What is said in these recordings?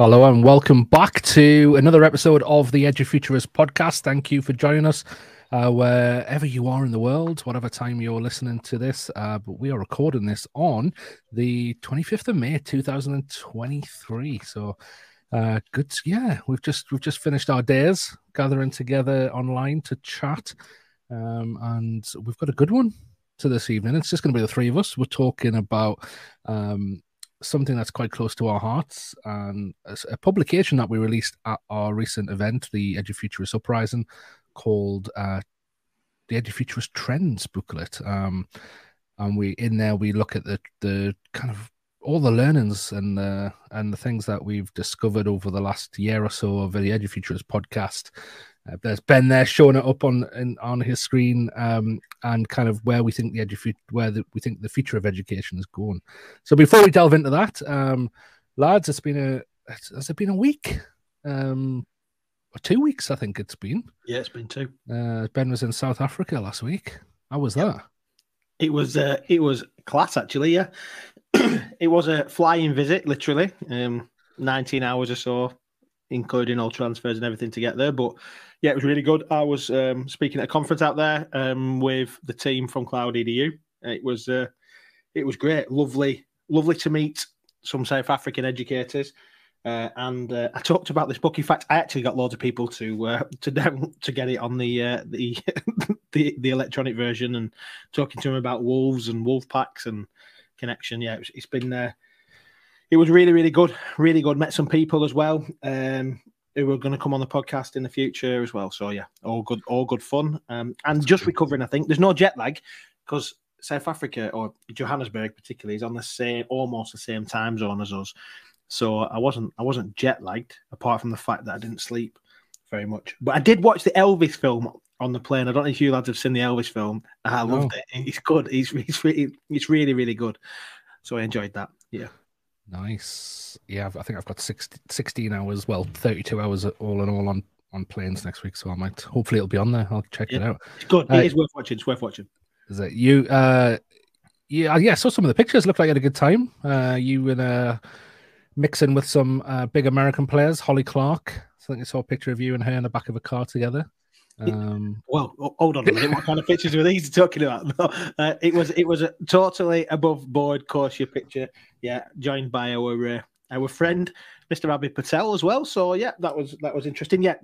Hello and welcome back to another episode of the Edufuturist podcast. Thank you for joining us uh, wherever you are in the world, whatever time you're listening to this. Uh, but we are recording this on the 25th of May, 2023. So, uh, good. Yeah, we've just we've just finished our days gathering together online to chat, um, and we've got a good one to this evening. It's just going to be the three of us. We're talking about um, something that's quite close to our hearts and a publication that we released at our recent event, the Edufuturist Uprising, called uh, the Edufuturist Trends booklet. Um, and we in there we look at the the kind of all the learnings and the and the things that we've discovered over the last year or so of the Edufuturist podcast uh, there's Ben there showing it up on in, on his screen, um, and kind of where we think the edu- where the, we think the future of education is going. So before we delve into that, um, lads, it's been a has it been a week, um, or two weeks? I think it's been. Yeah, it's been two. Uh, ben was in South Africa last week. How was that? It was uh, it was class actually. Yeah, it was a flying visit, literally, um, nineteen hours or so, including all transfers and everything to get there, but yeah, it was really good. I was um, speaking at a conference out there um, with the team from Cloud Edu. It was uh, it was great, lovely, lovely to meet some South African educators. Uh, and uh, I talked about this book. In fact, I actually got loads of people to uh, to down, to get it on the uh, the, the the electronic version and talking to them about wolves and wolf packs and connection. Yeah, it's, it's been uh, it was really really good, really good. Met some people as well. Um, who are going to come on the podcast in the future as well. So yeah, all good, all good fun. Um, and just recovering, I think there's no jet lag because South Africa or Johannesburg particularly is on the same, almost the same time zone as us. So I wasn't, I wasn't jet lagged apart from the fact that I didn't sleep very much. But I did watch the Elvis film on the plane. I don't know if you lads have seen the Elvis film. I loved it. It's good. It's, it's, it's really, really good. So I enjoyed that. Yeah. Nice. Yeah, I think I've got 16, 16 hours, well, 32 hours all in all on, on planes next week. So I might, hopefully it'll be on there. I'll check yeah. it out. It's good. Uh, it is worth watching. It's worth watching. Is it you? Uh, yeah, yeah. I saw some of the pictures. Looked like you had a good time. Uh, you in uh, mixing with some uh, big American players, Holly Clark. I think I saw a picture of you and her in the back of a car together. Um, well, hold on a minute. What kind of pictures were these talking about? Uh, it was it was a totally above board course your picture. Yeah, joined by our uh, our friend Mr. Abby Patel as well. So yeah, that was that was interesting. Yeah,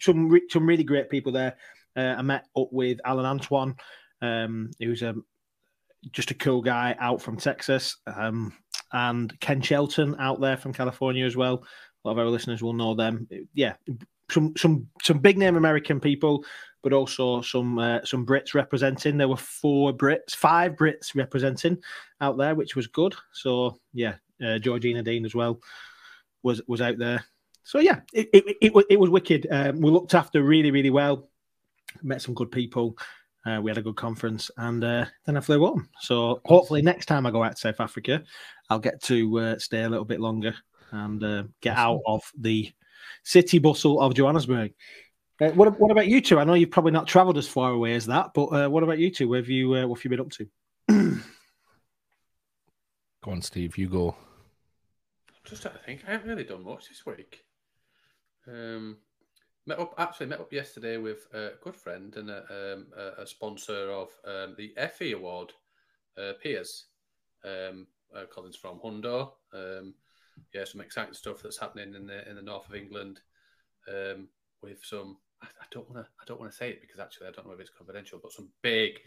some re- some really great people there. Uh, I met up with Alan Antoine, um, who's a just a cool guy out from Texas, um, and Ken Shelton out there from California as well. A lot of our listeners will know them. Yeah, some some some big name American people, but also some uh, some Brits representing. There were four Brits, five Brits representing out there, which was good. So yeah, uh, Georgina Dean as well was was out there. So yeah, it it, it, it was wicked. Um, we looked after really really well. Met some good people. Uh, we had a good conference, and uh, then I flew home. So hopefully next time I go out to South Africa, I'll get to uh, stay a little bit longer and uh, get out of the city bustle of Johannesburg. Uh, what, what about you two? I know you've probably not travelled as far away as that, but uh, what about you two? Where have you uh, what have you been up to? go on, Steve. You go. Just I think I haven't really done much this week. Um, met up actually met up yesterday with a good friend and a, um, a sponsor of um, the Effie Award, uh, Piers um, uh, Collins from Hundo. Um, yeah, some exciting stuff that's happening in the in the north of England um, with some. I, don't want to. I don't want to say it because actually I don't know if it's confidential, but some big,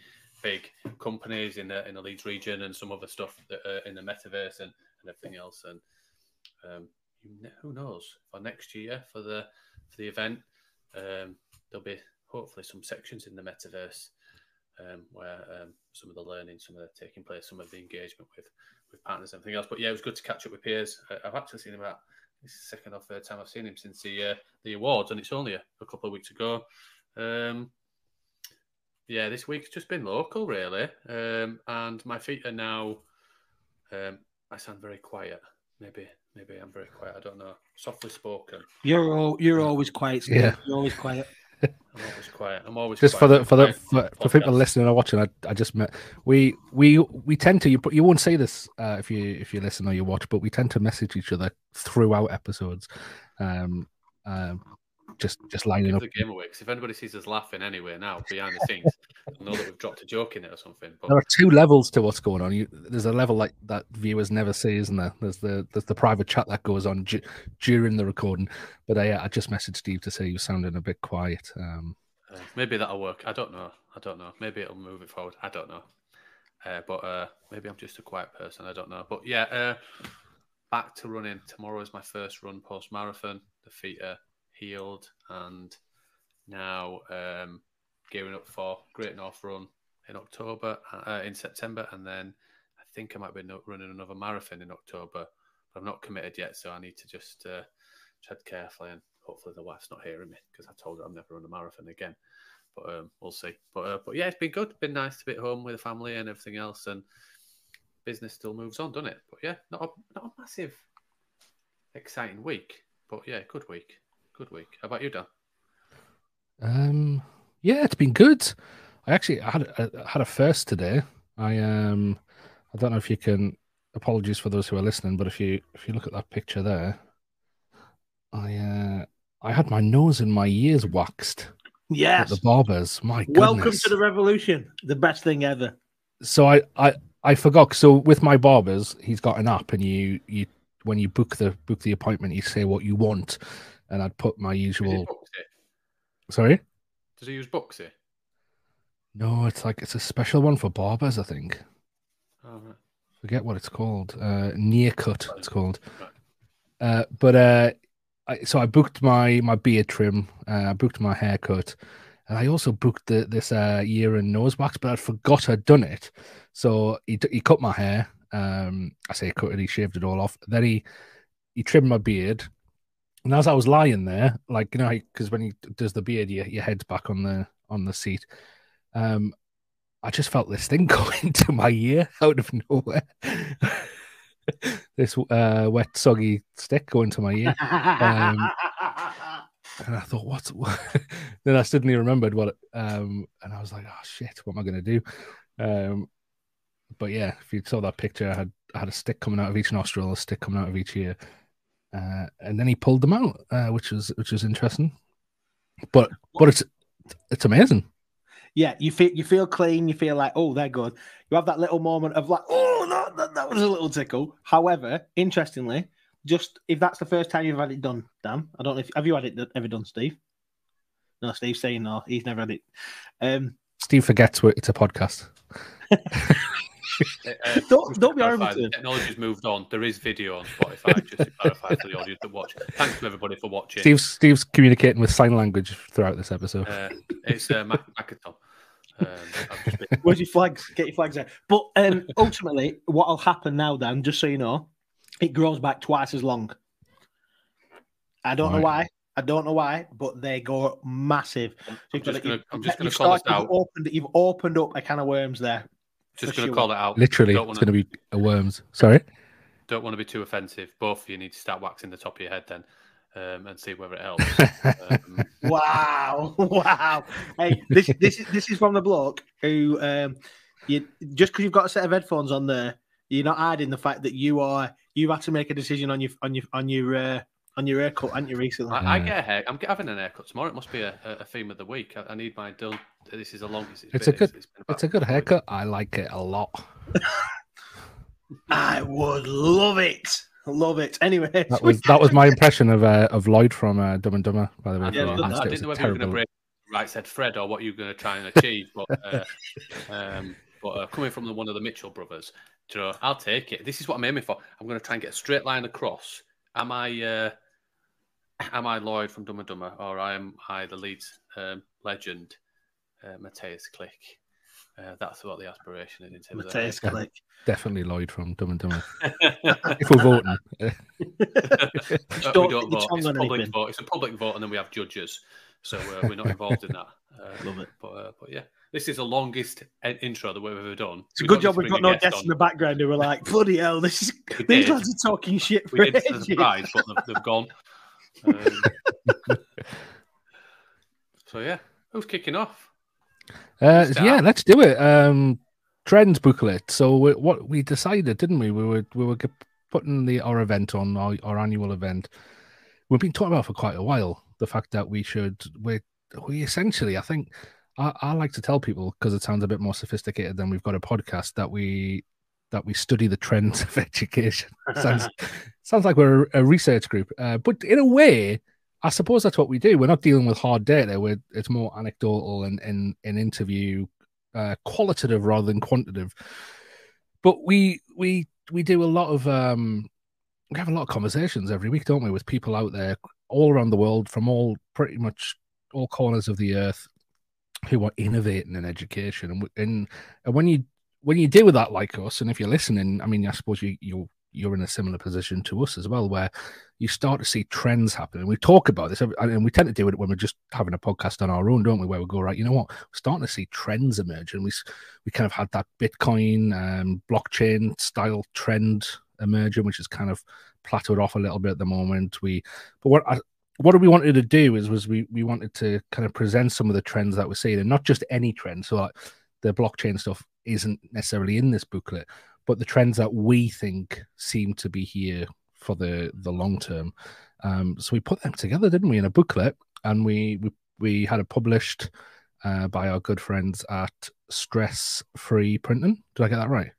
big companies in the in the Leeds region and some other stuff that are in the metaverse and, and everything else. And um, who knows for next year for the for the event, um, there'll be hopefully some sections in the metaverse um, where um, some of the learning, some of the taking place, some of the engagement with with partners and everything else. But yeah, it was good to catch up with Piers. Uh, I've actually seen him about this is the second or third time I've seen him since the uh, the awards, and it's only a, a couple of weeks ago. Um, yeah, this week's just been local, really, um, and my feet are now. Um, I sound very quiet. Maybe, maybe I'm very quiet. I don't know. Softly spoken. You're all, you're always quiet. Steve. Yeah, you're always quiet. I'm always quiet. I'm always just for the for the for, for people listening or watching, I, I just met we we we tend to you you won't say this uh, if you if you listen or you watch, but we tend to message each other throughout episodes, um, um, just just lining up. the game away because if anybody sees us laughing anyway now behind the scenes, they'll know that we've dropped a joke in it or something. But There are two levels to what's going on. You, there's a level like that viewers never see, isn't there? There's the there's the private chat that goes on du- during the recording. But I, I just messaged Steve to say you're sounding a bit quiet. Um, uh, maybe that'll work. I don't know. I don't know. Maybe it'll move it forward. I don't know. Uh, but uh, maybe I'm just a quiet person. I don't know. But yeah, uh, back to running. Tomorrow is my first run post marathon. The feet are healed and now um, gearing up for Great North Run in October, uh, in September, and then I think I might be running another marathon in October, but I'm not committed yet, so I need to just uh, tread carefully and hopefully the wife's not hearing me because I told her I'm never run a marathon again. But um, we'll see. But uh, but yeah, it's been good. Been nice to be at home with the family and everything else, and business still moves on, doesn't it? But yeah, not a, not a massive exciting week, but yeah, good week, good week. How about you, Dan? Um, yeah, it's been good. I actually I had a, I had a first today. I um, I don't know if you can. Apologies for those who are listening, but if you if you look at that picture there, I uh, I had my nose and my ears waxed at Yes. the barbers. My goodness. Welcome to the revolution. The best thing ever. so I I I forgot. So with my barbers, he's got an app, and you you when you book the book the appointment, you say what you want, and I'd put my usual. Sorry. Does he use Booksy? No, it's like it's a special one for barbers. I think. Oh, right. forget what it's called. Uh, near cut, it's called. Uh, but uh, I, so I booked my my beard trim. Uh, I booked my haircut, and I also booked the, this uh, year and nose wax. But I'd forgot I'd done it. So he he cut my hair. Um, I say cut it. He shaved it all off. Then he he trimmed my beard. And as I was lying there, like you know, because when he does the beard, your your head's back on the on the seat. Um, I just felt this thing go into my ear out of nowhere. this uh, wet, soggy stick going to my ear. Um, And I thought, what's what? then I suddenly remembered what, um, and I was like, oh shit, what am I going to do? Um, but yeah, if you saw that picture, I had I had a stick coming out of each nostril, a stick coming out of each ear, uh, and then he pulled them out, uh, which was which was interesting. But but it's it's amazing. yeah, you feel you feel clean. You feel like, oh, they're good. You have that little moment of like, oh, that, that, that was a little tickle. However, interestingly, just if that's the first time you've had it done, Dan, I don't know if have you had it ever done, Steve? No, Steve's saying no. He's never had it. Um, Steve forgets it's a podcast. Uh, uh, Don't- don't be clarify, horrible to the him. Technology's moved on. There is video on Spotify, just to clarify for the audience that watch. Thanks to everybody for watching. Steve's Steve's communicating with sign language throughout this episode. Uh, it's uh, Mac- Makaton. Um, been- Where's your flags? Get your flags out. But um, ultimately, what'll happen now, Dan, just so you know, it grows back twice as long. I don't know why. I don't know why, but they go massive. So I'm just gonna, I'm just gonna, call this out. You've opened, you've opened up a can of worms there. Just going to call it out. Literally, don't it's wanna- going to be a worms. Sorry. Don't want to be too offensive. Both of you need to start waxing the top of your head then, um, and see whether it helps. Um, Wow, wow. Hey, this this is this is from the bloke who um you just because you've got a set of headphones on there, you're not hiding the fact that you are you had to make a decision on your on your on your uh, on your haircut, haven't you recently? I, I get a hair. I'm having an haircut tomorrow. It must be a, a, a theme of the week. I, I need mine done. This is the longest it's, It's been. a good- been about It's a good four weeks. haircut. I like it a lot. I would love it, love it. Anyway, That was that was my impression of uh, of Lloyd from uh, Dumb and Dumber. By the way, I, Yeah, you didn't, I it, it was didn't know whether you were going to break right said Fred or what you were going to try and achieve, but uh, um, but uh, coming from the, one of the Mitchell brothers, do you know, I'll take it. This is what I'm aiming for. I'm going to try and get a straight line across. Am I uh, am I Lloyd from Dumb and Dumber, or am I the lead um, legend, uh, Mateus Click? Uh, that's what the aspiration is in terms Mateus of. Click. Definitely Lloyd from Dumb and Dumber. If we're voting, uh, Uh, we don't don't get your vote. It's a public vote. It's a public vote, and then we have judges. So uh, we're not involved in that. Uh, Love it. But, uh, but yeah, this is the longest in- intro that we've ever done. It's a We good job we've got no guests on. in the background who are like, bloody hell, this is We these did. lads are talking shit for We did ages. surprise, but they've, they've gone. Um, so yeah, Who's kicking off? Uh, yeah, let's do it. Um, trends booklet. So we, what we decided, didn't we? We were we were putting the our event on our, our annual event. We've been talking about for quite a while the fact that we should we we essentially I think I, I like to tell people because it sounds a bit more sophisticated than we've got a podcast that we that we study the trends of education. sounds sounds like we're a research group, uh, but in a way, I suppose that's what we do. We're not dealing with hard data. We're it's more anecdotal and and an interview, uh, qualitative rather than quantitative. But we we we do a lot of um, we have a lot of conversations every week, don't we, with people out there all around the world from all pretty much all corners of the earth who are innovating in education and and, and when you when you deal with that like us and if you're listening i mean i suppose you you you're in a similar position to us as well where you start to see trends happening. We talk about this and we tend to do it when we're just having a podcast on our own don't we? Where we go right you know what? We're starting to see trends emerge and we we kind of had that bitcoin um, blockchain style trend emerging which is kind of plateaued off a little bit at the moment. We but what I, what we wanted to do is was we we wanted to kind of present some of the trends that we're seeing and not just any trends. So like the blockchain stuff isn't necessarily in this booklet but the trends that we think seem to be here for the the long term um, so we put them together didn't we in a booklet and we we, we had it published uh, by our good friends at stress free printing did i get that right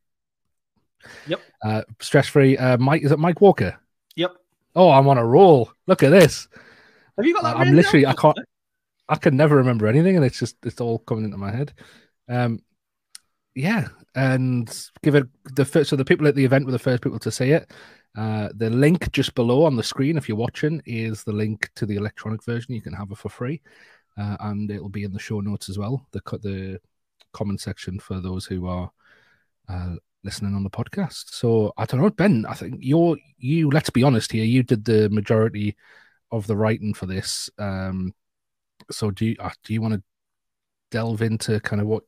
Yep. uh, stress free uh, mike is it mike walker Yep. oh i'm on a roll look at this Have you got that? I'm literally? I can't I can never remember anything and it's just it's all coming into my head. Um yeah, and give it the first so the people at the event were the first people to see it. Uh the link just below on the screen if you're watching is the link to the electronic version. You can have it for free. Uh, and it'll be in the show notes as well. The the comment section for those who are uh, listening on the podcast. So I don't know, Ben. I think you're you. Let's be honest here. You did the majority of the writing for this. Um, so do you uh, do you want to delve into kind of what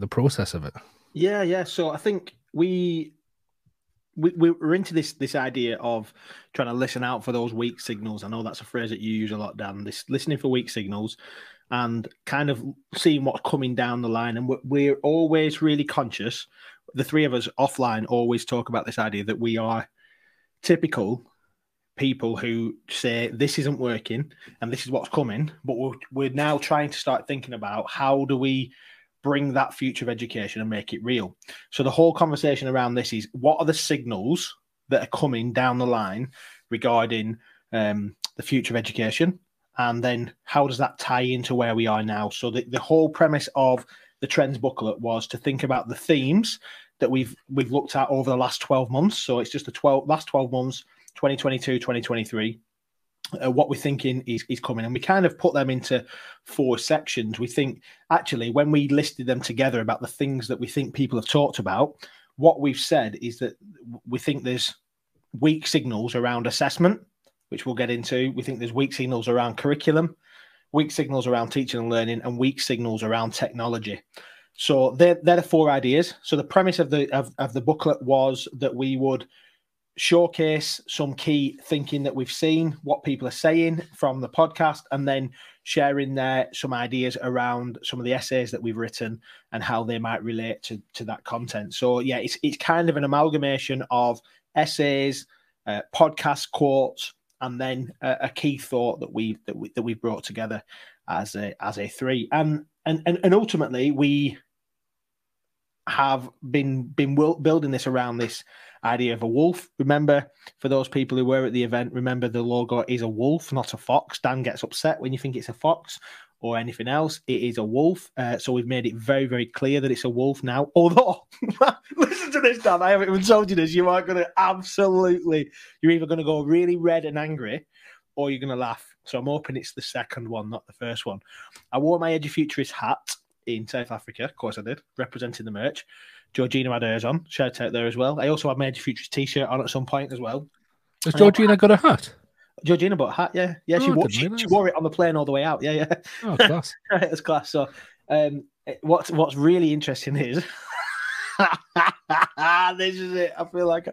the process of it? Yeah, yeah. So I think we we we're into this this idea of trying to listen out for those weak signals. I know that's a phrase that you use a lot, Dan. This listening for weak signals and kind of seeing what's coming down the line. And we're, we're always really conscious. The three of us offline always talk about this idea that we are typical people who say this isn't working and this is what's coming but we're, we're now trying to start thinking about how do we bring that future of education and make it real. So the whole conversation around this is what are the signals that are coming down the line regarding um, the future of education? And then how does that tie into where we are now? So the, the whole premise of the trends booklet was to think about the themes that we've we've looked at over the last 12 months. So it's just the 12 last 12 months 2022 2023 uh, what we're thinking is, is coming. And we kind of put them into four sections. We think actually when we listed them together about the things that we think people have talked about what we've said is that we think there's weak signals around assessment which we'll get into. We think there's weak signals around curriculum weak signals around teaching and learning and weak signals around technology. So they're, they're the four ideas. So the premise of the of, of the booklet was that we would showcase some key thinking that we've seen, what people are saying from the podcast, and then sharing there some ideas around some of the essays that we've written and how they might relate to, to that content. So yeah, it's it's kind of an amalgamation of essays, uh, podcast quotes, and then a, a key thought that we that we that we've brought together as a as a three. And and and, and ultimately we have been been building this around this idea of a wolf. Remember, for those people who were at the event, remember the logo is a wolf, not a fox. Dan gets upset when you think it's a fox or anything else. It is a wolf. Uh, so we've made it very, very clear that it's a wolf now. Although, listen to this, Dan. I haven't even told you this. You are going to absolutely, you're either going to go really red and angry or you're going to laugh. So I'm hoping it's the second one, not the first one. I wore my Edufuturist hat in South Africa. Of course, I did, representing the merch. Georgina had hers on. Shout out there as well. I also had my Futurist t-shirt on at some point as well. Has Georgina got a hat? Georgina bought a hat, yeah. Yeah, she, Oh, I wore, she, she wore it on the plane all the way out. Yeah, yeah. Oh, class. That's class. So um what's what's really interesting is this is it. I feel like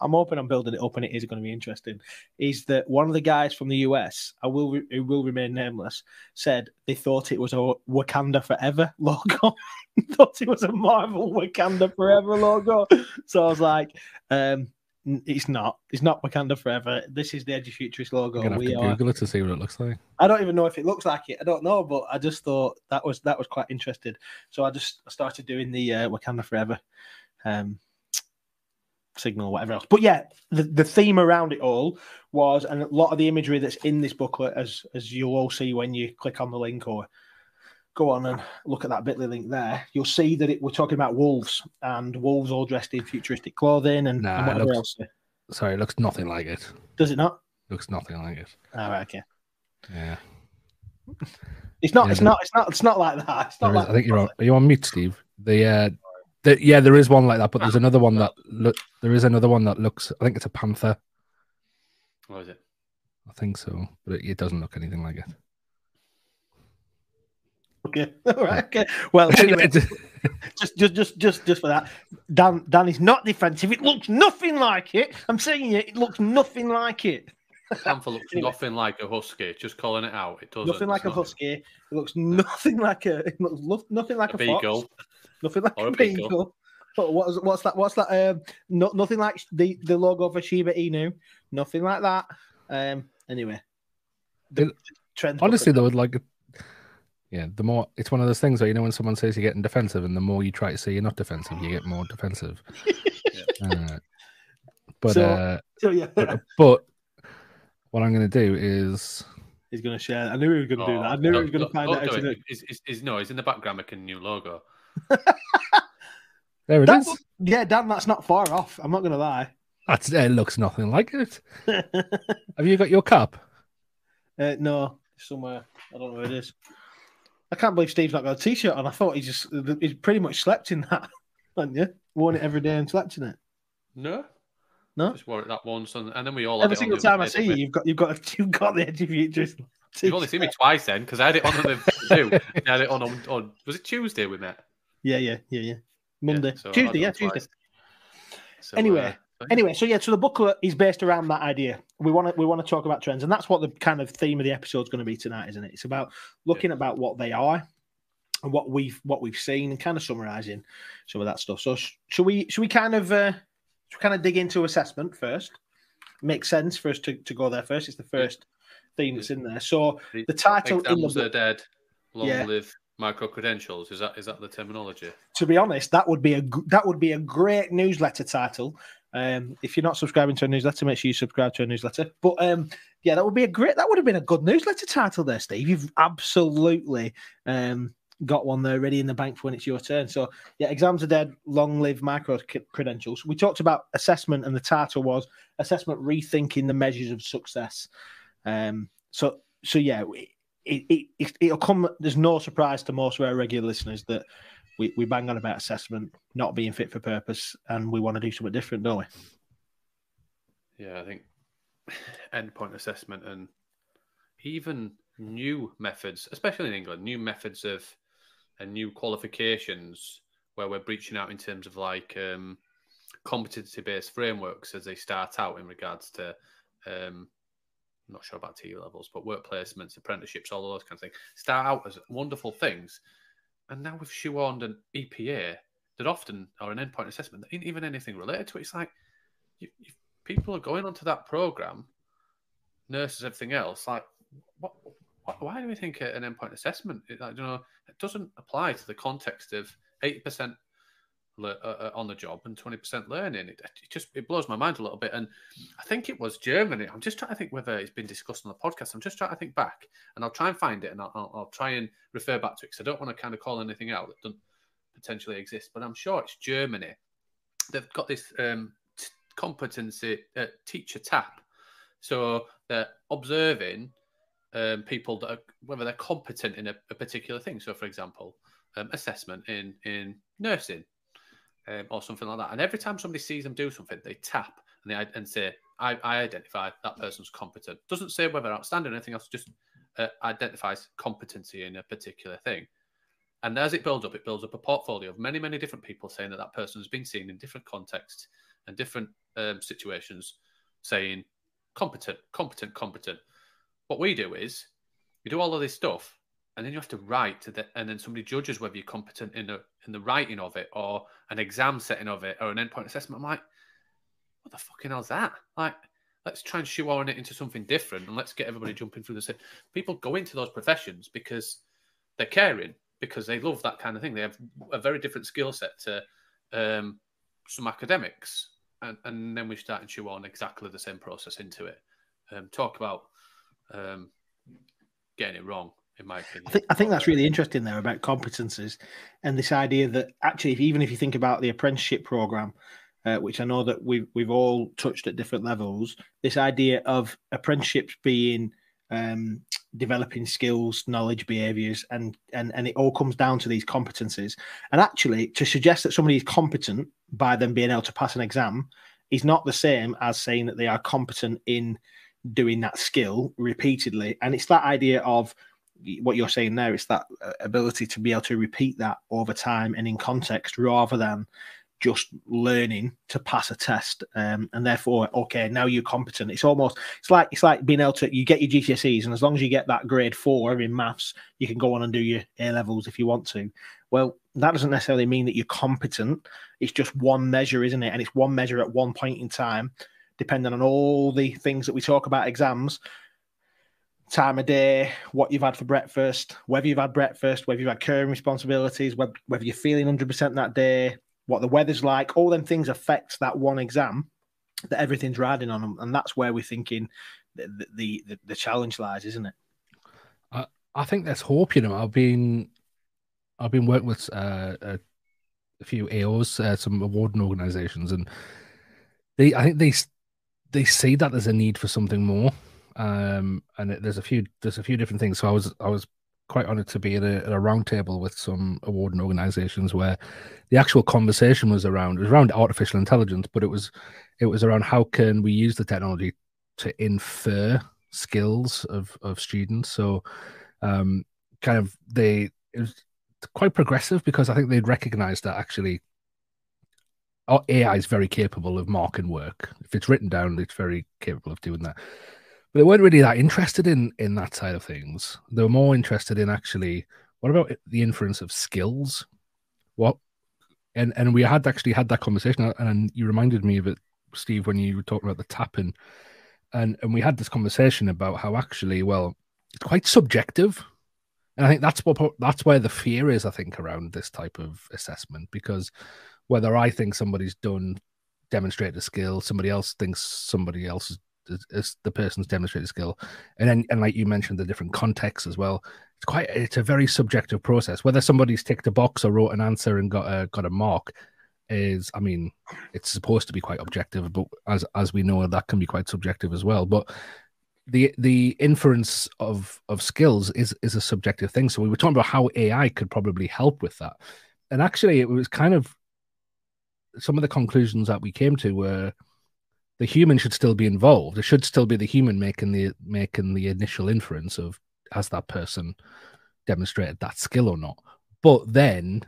I'm hoping I'm building it up, and it is going to be interesting. Is that one of the guys from the US? I will who will remain nameless. Said they thought it was a Wakanda Forever logo. thought it was a Marvel Wakanda Forever logo. So I was like, um, it's not. It's not Wakanda Forever. This is the Edufuturist logo. I'm gonna have We to are- Google it to see what it looks like. I don't even know if it looks like it. I don't know, but I just thought that was that was quite interesting. So I just I started doing the uh, Wakanda Forever um, signal, whatever else. But yeah, the, the theme around it all was, and a lot of the imagery that's in this booklet, as as you'll all see when you click on the link or go on and look at that Bitly link there, you'll see that it, we're talking about wolves and wolves all dressed in futuristic clothing and, Nah, and whatever looks- else. Sorry, it looks nothing like it. Does it not? Looks nothing like it. All right, okay. Yeah. It's not. Yeah, it's not. It's not. It's not like that. It's not There is- like I think you're on. Are you on mute, Steve? The uh, the, yeah, there is one like that, but there's another one that look. There is another one that looks. I think it's a panther. What is it? I think so, but it, it doesn't look anything like it. Okay. All right. Okay. Well, anyway, just, just, just, just, just for that, Dan, Dan is not defensive. It looks nothing like it. I'm saying it. It looks nothing like it. Panther looks Anyway. nothing like a husky. Just calling it out. It doesn't. Nothing like It's a not husky. It looks nothing like a. It looks lo- nothing like A a, beagle. Fox. Nothing like Or a a beagle. beagle. But what's what's that? What's that? Um, no, nothing like the the logo for Shiba Inu. Nothing like that. Um. Anyway, the It- Honestly, though, like, yeah, the more it's one of those things where you know when someone says you're getting defensive, and the more you try to say you're not defensive, you get more defensive. Uh, but So- uh, So yeah, but, but what I'm going to do is he's going to share. I knew he was going to do that. I Oh, knew no, he was going no, to find don't out. how do to do it. Is, is, is, no, he's in the background making a new logo. there it That is. was- yeah, Dan, that's not far off. I'm not going to lie. That's, it looks nothing like it. Have you got your cup? Uh, no, somewhere. I don't know where it is. I can't believe Steve's not got a t-shirt on. I thought he just he's pretty much slept in that, hadn't you? Worn it every day and slept in it. No, No, just wore it that once, and, and then we all every single time I see you, you've got you've got you've got the edgy futures. You've only seen me twice then, because I had it on the do. I had it on, on on was it Tuesday we met? Yeah, yeah, yeah, yeah. Monday, so Tuesday, yeah, Tuesday. So, Anyway, uh, Anyway, so yeah, so the booklet is based around that idea. We want to we want to talk about trends, and that's what the kind of theme of the episode is going to be tonight, isn't it? It's about looking about what they are and what we've what we've seen, and kind of summarizing some of that stuff. So, sh- should we should we kind of uh, should we kind of dig into assessment first? Makes sense for us to, to go there first. It's the first theme that's in there. So The the title in the exams are dead. Long Yeah. live micro credentials. Is that is that the terminology? to be honest, that would be a that would be a great newsletter title. Um, if you're not subscribing to a newsletter, make sure you subscribe to a newsletter. But um, yeah, that would be a great. That would have been a good newsletter title there, Steve. You've absolutely um, got one there ready in the bank for when it's your turn. So yeah, exams are dead. Long live micro credentials. We talked about assessment, and the title was assessment rethinking the measures of success. Um, so so yeah, it, it, it it'll come. There's no surprise to most of our regular listeners that we, we bang on about assessment not being fit for purpose, and we want to do something different, don't we? Yeah, I think endpoint assessment and even new methods, especially in England, new methods of and new qualifications where we're breaching out in terms of like um, competency based frameworks as they start out in regards to um, not sure about T levels, but work placements, apprenticeships, all those kinds of things start out as wonderful things. And now we've shoehorned an EPA that often, or an endpoint assessment, that ain't even anything related to it. It's like you, people are going onto that program, nurses, everything else. Like, what? what why do we think an endpoint assessment? It, like, you know, it doesn't apply to the context of eighty percent le- uh, uh, on the job and twenty percent learning. It, it just it blows my mind a little bit. And I think it was Germany. I'm just trying to think whether it's been discussed on the podcast. I'm just trying to think back, and I'll try and find it, and I'll, I'll, I'll try and refer back to it because I don't want to kind of call anything out that doesn't potentially exist. But I'm sure it's Germany. They've got this um, t- competency uh, teacher tap, so they're observing um, people that are whether they're competent in a, a particular thing. So, for example, um, assessment in in nursing um, or something like that. And every time somebody sees them do something, they tap and they and say, "I, I identify that person's competent." Doesn't say whether outstanding or anything else. Just uh, identifies competency in a particular thing. And as it builds up, it builds up a portfolio of many, many different people saying that that person has been seen in different contexts and different um, situations, saying competent, competent, competent. What we do is we do all of this stuff, and then you have to write to the, and then somebody judges whether you're competent in the in the writing of it or an exam setting of it or an endpoint assessment. I'm like, what the fucking hell's that? Like, let's try and shoehorn it into something different and let's get everybody jumping through the same. People go into those professions because they're caring, because they love that kind of thing. They have a very different skill set to um, some academics. And, and then we start chew on exactly the same process into it. Um, talk about um, getting it wrong in my opinion. I think, I think that's really interesting there about competences and this idea that actually, if, even if you think about the apprenticeship program, uh, which I know that we've we've all touched at different levels, this idea of apprenticeships being um, developing skills, knowledge, behaviors, and and and it all comes down to these competencies. And actually, to suggest that somebody is competent by them being able to pass an exam is not the same as saying that they are competent in doing that skill repeatedly. And it's that idea of what you're saying there is that uh, ability to be able to repeat that over time and in context, rather than just learning to pass a test um, and therefore okay now you're competent. It's almost it's like it's like being able to you get your gcse's and as long as you get that grade four in maths you can go on and do your a levels if you want to. Well that doesn't necessarily mean that you're competent. It's just one measure isn't it? And it's one measure at one point in time depending on all the things that we talk about exams time of day, what you've had for breakfast, whether you've had breakfast, whether you've had caring responsibilities, whether, you're feeling 100% that day, what the weather's like, all them things affect that one exam that everything's riding on them. And that's where we're thinking the, the, the, the challenge lies, isn't it? I, I think there's hope, you know, I've been, I've been working with uh, a, a, few AOs, uh, some awarding organizations, and they, I think they, they see that there's a need for something more um, and it, there's a few there's a few different things. So I was I was quite honored to be at a, at a roundtable with some awarding organizations where the actual conversation was around was around artificial intelligence, but it was it was around how can we use the technology to infer skills of of students. So um, kind of they it was quite progressive because I think they'd recognized that actually AI is very capable of marking work. If it's written down, it's very capable of doing that but they weren't really that interested in in that side of things. They were more interested in actually what about the inference of skills? What and and we had actually had that conversation, and you reminded me of it, Steve, when you were talking about the tapping, and and we had this conversation about how actually, well, it's quite subjective, and I think that's what that's where the fear is. I think around this type of assessment because whether I think somebody's done demonstrated a skill, somebody else thinks somebody else has as the person's demonstrated skill, and then and like you mentioned, the different contexts as well. It's quite it's a very subjective process. Whether somebody's ticked a box or wrote an answer and got a got a mark is, I mean, it's supposed to be quite objective, but as as we know, that can be quite subjective as well. But the the inference of of skills is is a subjective thing. So we were talking about how AI could probably help with that, and actually, it was kind of some of the conclusions that we came to were the human should still be involved. It should still be the human making the making the initial inference of has that person demonstrated that skill or not. But then,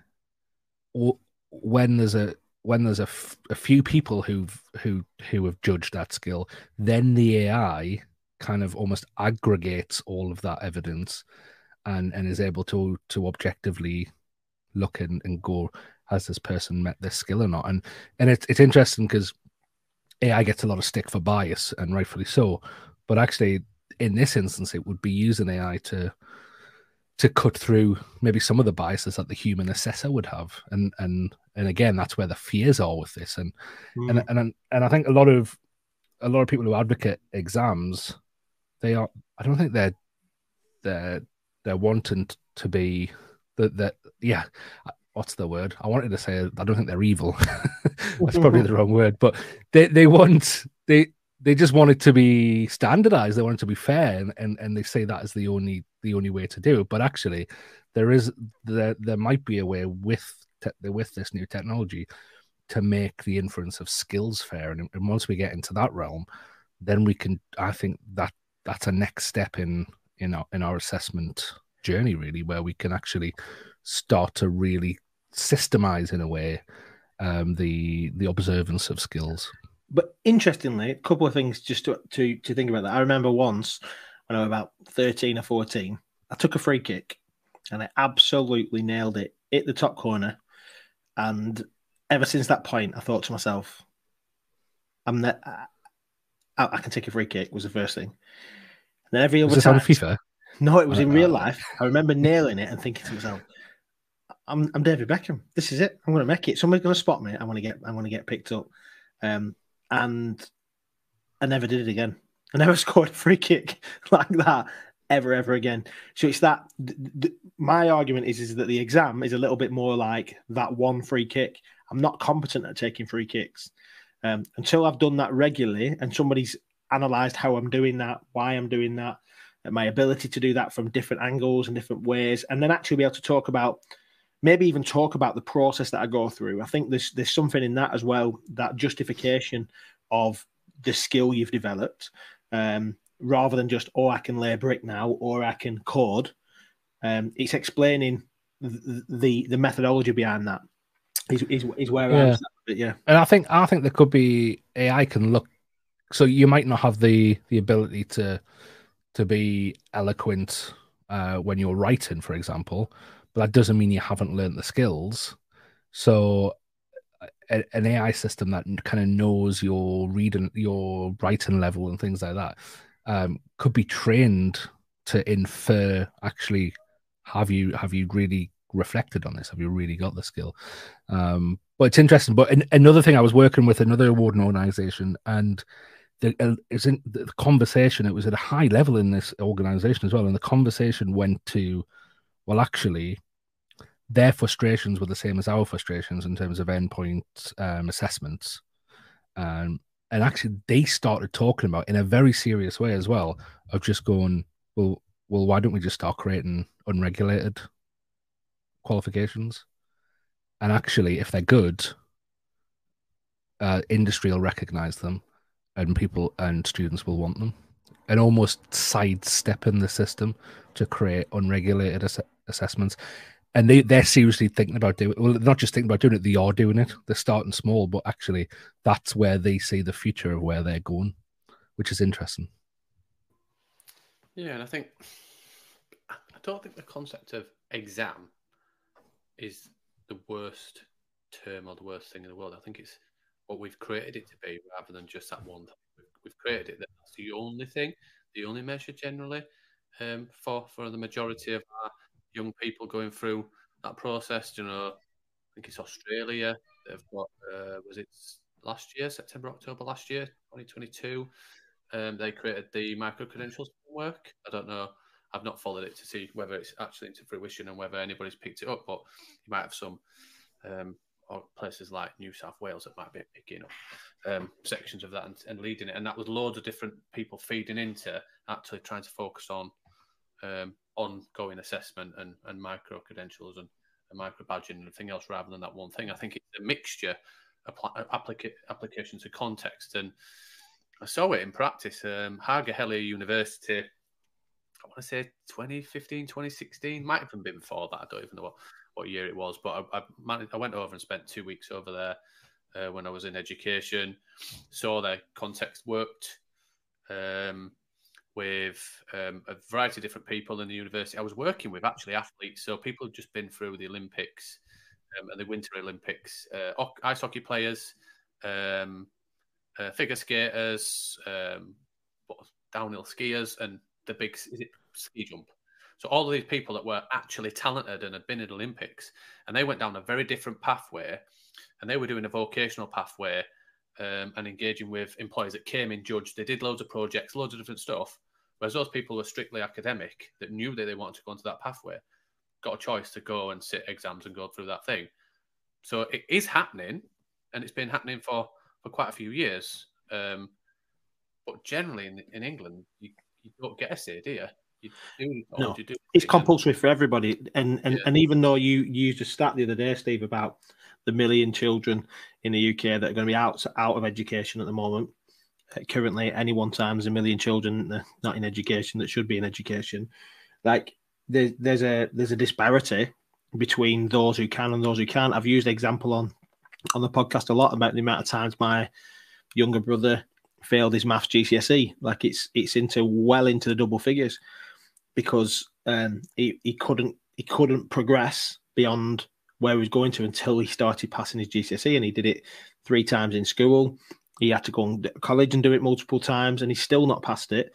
when there's a when there's a, f- a few people who've who who have judged that skill, then the AI kind of almost aggregates all of that evidence and and is able to to objectively look and, and go has this person met this skill or not and and it's it's interesting because AI gets a lot of stick for bias, and rightfully so. But actually, in this instance, it would be using AI to to cut through maybe some of the biases that the human assessor would have, and and and again, that's where the fears are with this, and mm. and and and I think a lot of a lot of people who advocate exams, they are. I don't think they're they're they're wanting to be that that yeah what's the word? I wanted to say I don't think they're evil. That's probably the wrong word, but they they want they they just want it to be standardized. They want it to be fair, and, and, and they say that is the only the only way to do it. But actually, there is there there might be a way with te- with this new technology to make the inference of skills fair. And, and once we get into that realm, then we can. I think that that's a next step in in our in our assessment journey really where we can actually start to really systemize in a way um, the the observance of skills. But interestingly, a couple of things just to, to to think about that. I remember once when I was about thirteen or fourteen, I took a free kick and I absolutely nailed it, hit the top corner, and ever since that point, I thought to myself, "I'm that I, I, can take a free kick." Was the first thing. And then every other time, FIFA. No, it was in real life. I remember nailing it and thinking to myself, I'm I'm David Beckham. This is it. I'm going to make it. Somebody's going to spot me. I'm going to get I'm going to get picked up. Um, and I never did it again. I never scored a free kick like that ever ever again. So it's that. Th- th- my argument is is that the exam is a little bit more like that one free kick. I'm not competent at taking free kicks um, until I've done that regularly, and somebody's analysed how I'm doing that, why I'm doing that, my ability to do that from different angles and different ways, and then actually be able to talk about maybe even talk about the process that I go through. I think there's there's something in that as well, that justification of the skill you've developed, um, rather than just oh I can lay brick now or I can code. Um, it's explaining the, the, the methodology behind that. Is is, is where yeah. I'm but yeah. And I think I think there could be AI can look so you might not have the the ability to to be eloquent uh, when you're writing, for example, but that doesn't mean you haven't learned the skills. So a, an AI system that kind of knows your reading, your writing level, and things like that um, could be trained to infer actually have you have you really reflected on this? Have you really got the skill? Um, but it's interesting. But an, another thing, I was working with another awarding organization, and the, uh, it's in the conversation. It was at a high level in this organization as well, and the conversation went to, well, actually, their frustrations were the same as our frustrations in terms of endpoint um, assessments. Um, and actually, they started talking about in a very serious way as well of just going, well, well, why don't we just start creating unregulated qualifications? And actually, if they're good, uh, industry will recognize them, and people and students will want them. And almost sidestepping the system to create unregulated ass- assessments and they they're seriously thinking about doing. Well, not just thinking about doing it; they are doing it. They're starting small, but actually, that's where they see the future of where they're going, which is interesting. Yeah, and I think I don't think the concept of exam is the worst term or the worst thing in the world. I think it's what we've created it to be, rather than just that one thing. We've created it that that's the only thing, the only measure generally um, for for the majority of our young people going through that process. You know, I think it's Australia. They've got uh, was it last year, September, October last year, 2022. Um, they created the micro credentials framework. I don't know. I've not followed it to see whether it's actually into fruition and whether anybody's picked it up, but you might have some um, or places like New South Wales that might be picking up um, sections of that and, and, leading it. And that was loads of different people feeding into actually trying to focus on um, ongoing assessment and, and micro credentials and, and micro badging and everything else rather than that one thing. I think it's a mixture of applica- application to context. And I saw it in practice. Um, Haaga University, I want to say 2015, 2016, might have been before that. I don't even know what, what year it was, but I, I, managed, I went over and spent two weeks over there uh, when I was in education, saw their context worked. Um, with um, a variety of different people in the university. I was working with actually athletes, so people have just been through the Olympics um, and the Winter Olympics, uh, ice hockey players, um, uh, figure skaters, um, downhill skiers, and the big ski jump. So all of these people that were actually talented and had been in the Olympics, and they went down a very different pathway, and they were doing a vocational pathway um, and engaging with employees that came in judged. They did loads of projects, loads of different stuff, Whereas those people were strictly academic that knew that they wanted to go into that pathway, got a choice to go and sit exams and go through that thing. So it is happening, and it's been happening for, for quite a few years. Um, but generally in, in England, you, you don't get a say, do you? you do, no, you do it's compulsory for everybody. And and, yeah. and even though you used a stat the other day, Steve, about the million children in the UK that are going to be out out of education at the moment, currently any one time there's a million children not in education that should be in education. Like there's there's a there's a disparity between those who can and those who can't. I've used example on on the podcast a lot about the amount of times my younger brother failed his maths GCSE. Like it's it's into well into the double figures because um, he he couldn't he couldn't progress beyond where he was going to until he started passing his GCSE, and he did it three times in school. He had to go to college and do it multiple times, and he's still not passed it.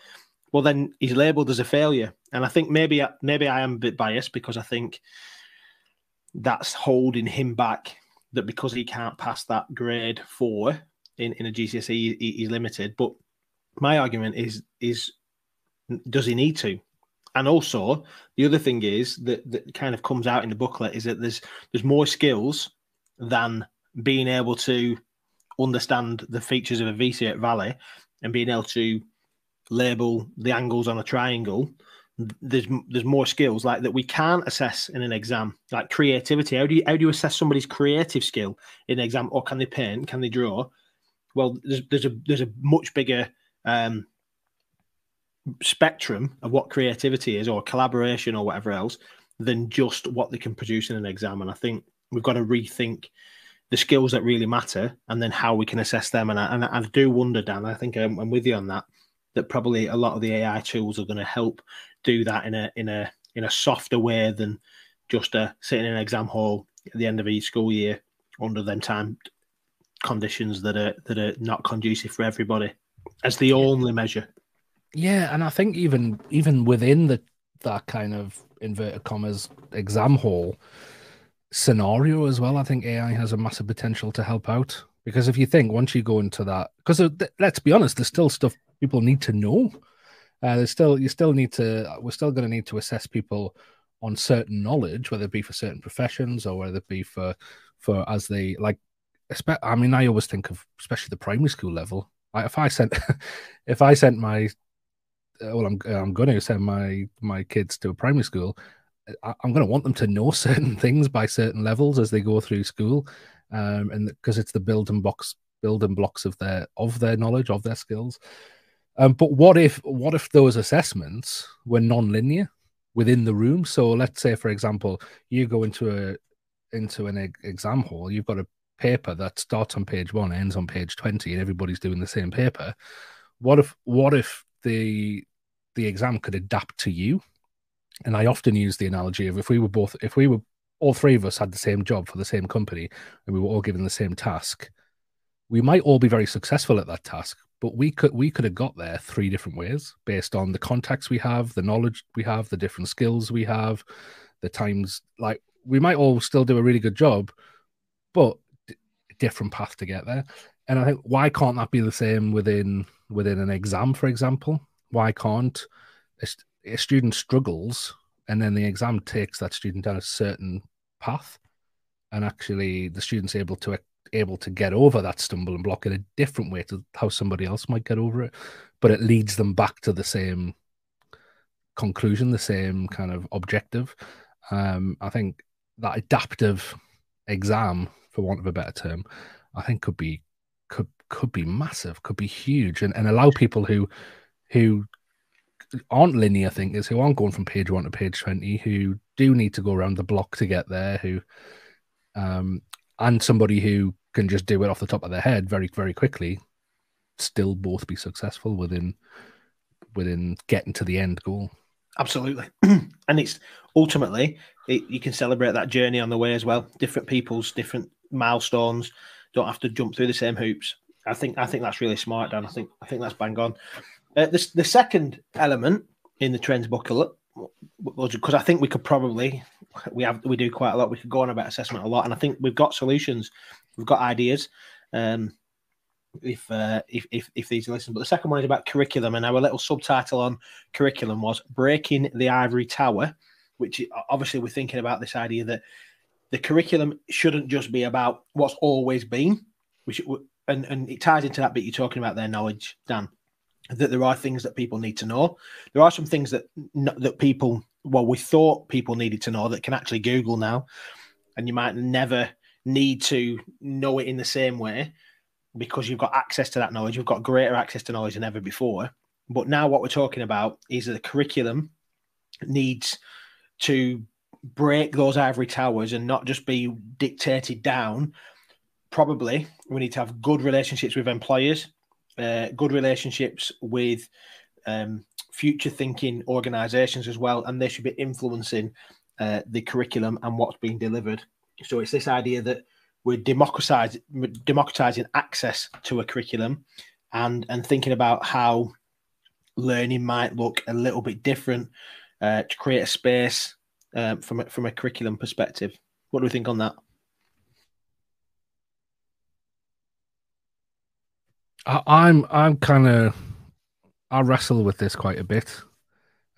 Well, then he's labelled as a failure, and I think maybe maybe I am a bit biased because I think that's holding him back. That because he can't pass that grade four in, in a GCSE, he, he's limited. But my argument is is does he need to? And also the other thing is that that kind of comes out in the booklet is that there's there's more skills than being able to understand the features of a V-shaped valley and being able to label the angles on a triangle there's there's more skills like that we can't assess in an exam. Like creativity how do you how do you assess somebody's creative skill in an exam? Or can they paint? Can they draw? Well there's there's a there's a much bigger um spectrum of what creativity is or collaboration or whatever else than just what they can produce in an exam. And i think we've got to rethink the skills that really matter and then how we can assess them. And i, and I do wonder dan i think I'm, I'm with you on that that probably a lot of the ai tools are going to help do that in a in a in a softer way than just uh, sitting in an exam hall at the end of each school year under them time conditions that are that are not conducive for everybody as the only measure. Yeah, and I think even even within the that kind of inverted commas exam hall scenario as well, I think AI has a massive potential to help out. Because if you think once you go into that, because let's be honest, there's still stuff people need to know. Uh, there's still you still need to we're still going to need to assess people on certain knowledge, whether it be for certain professions or whether it be for for as they like. I mean, I always think of especially the primary school level. if I sent if I sent my uh, well, I'm I'm going to send my my kids to a primary school. I, am going to want them to know certain things by certain levels as they go through school, um, and because it's the building blocks building blocks of their of their knowledge of their skills. Um, but what if what if those assessments were non-linear within the room? So let's say, for example, you go into a into an exam hall, you've got a paper that starts on page one, ends on page twenty, and everybody's doing the same paper. What if what if the the exam could adapt to you. And I often use the analogy of if we were both, if we were all three of us had the same job for the same company and we were all given the same task, we might all be very successful at that task, but we could we could have got there three different ways based on the contacts we have, the knowledge we have, the different skills we have, the times like we might all still do a really good job, but d- different path to get there. And I think why can't that be the same within within an exam, for example? why can't a, student struggles and then the exam takes that student down a certain path and actually the student's able to able to get over that stumbling block in a different way to how somebody else might get over it but it leads them back to the same conclusion the same kind of objective. Um, i think that adaptive exam for want of a better term i think could be could could be massive could be huge and, and allow people who who aren't linear thinkers, who aren't going from page one to page 20, who do need to go around the block to get there, who, um, and somebody who can just do it off the top of their head very, very quickly, still both be successful within within getting to the end goal. Absolutely, and it's ultimately it, you can celebrate that journey on the way as well. Different people's different milestones don't have to jump through the same hoops. I think I think that's really smart, Dan. I think I think that's bang on. Uh, the, the second element in the trends booklet was because I think we could probably we have we do quite a lot. We could go on about assessment a lot, and I think we've got solutions, we've got ideas. Um, if, uh, if if if these listen, but the second one is about curriculum, and our little subtitle on curriculum was "Breaking the Ivory Tower," which obviously we're thinking about this idea that the curriculum shouldn't just be about what's always been, which and and it ties into that bit you're talking about their knowledge, Dan that there are things that people need to know. There are some things that that people, well, we thought people needed to know that can actually Google now, and you might never need to know it in the same way because you've got access to that knowledge. You've got greater access to knowledge than ever before. But now, what we're talking about is that the curriculum needs to break those ivory towers and not just be dictated down, probably we need to have good relationships with employers, uh, good relationships with um, future thinking organizations as well, and they should be influencing uh, the curriculum and what's being delivered. So it's this idea that we're democratizing, democratizing access to a curriculum and and thinking about how learning might look a little bit different uh, to create a space um, from a, from a curriculum perspective. What do we think on that? I, I'm I'm kind of I wrestle with this quite a bit,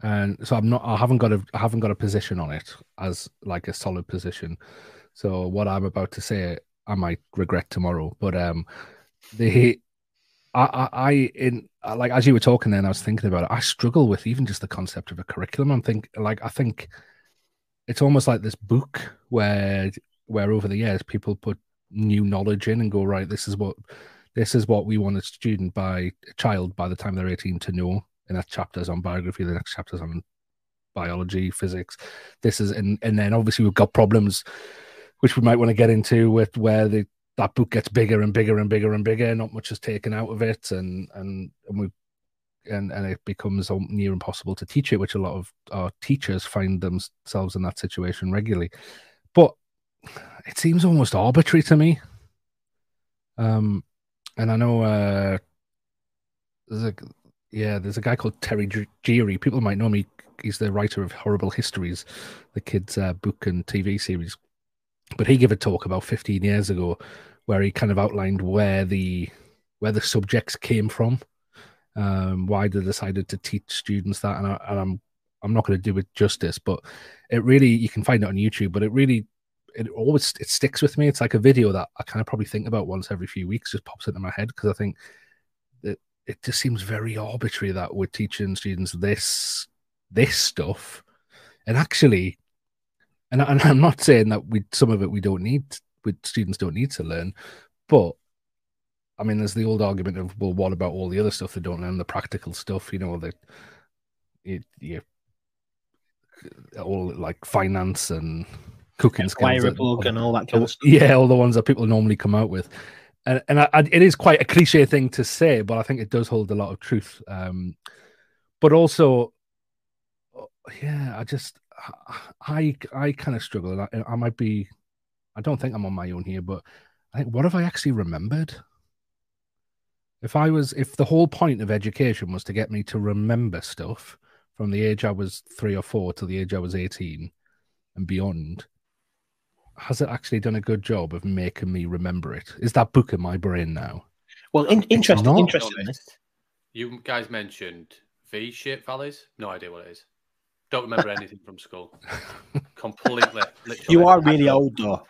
and so I'm not. I haven't got a I haven't got a position on it as like a solid position. So what I'm about to say, I might regret tomorrow. But um, the I, I, I in like as you were talking then, I was thinking about it. I struggle with even just the concept of a curriculum. I'm think like I think it's almost like this book where where over the years people put new knowledge in and go right. This is what this is what we want a student by a child by the time they're 18 to know. And that chapters on biography, the next chapters on biology, physics. This is and and then obviously we've got problems which we might want to get into with where the that book gets bigger and bigger and bigger and bigger. Not much is taken out of it, and and and we and and it becomes near impossible to teach it, which a lot of our teachers find themselves in that situation regularly. But it seems almost arbitrary to me. Um, and I know uh, there's a yeah, there's a guy called Terry Deary. People might know me. He's the writer of Horrible Histories, the kids' uh, book and TV series. But he gave a talk about 15 years ago where he kind of outlined where the where the subjects came from, um, why they decided to teach students that, and, I, and I'm I'm not going to do it justice, but it really you can find it on YouTube. But it really it always it sticks with me. It's like a video that I kind of probably think about once every few weeks, just pops into my head because I think that it just seems very arbitrary that we're teaching students this this stuff, and actually and, and I'm not saying that we some of it we don't need, with students don't need to learn, but I mean, there's the old argument of well, what about all the other stuff they don't learn, the practical stuff, you know, the you, you all like finance and cooking skills, that, plug and all that kind of stuff. Yeah, all the ones that people normally come out with, and and I, I, it is quite a cliche thing to say, but I think it does hold a lot of truth. Um, but also, yeah, I just I I kind of struggle. I, I might be. I don't think I'm on my own here, but I think what have I actually remembered? If I was, if the whole point of education was to get me to remember stuff from the age I was three or four to the age I was 18 and beyond, has it actually done a good job of making me remember it? Is that book in my brain now? Well, in, interesting, interesting. You guys mentioned V-shaped valleys. No idea what it is. Don't remember anything from school. Completely. You are really old though.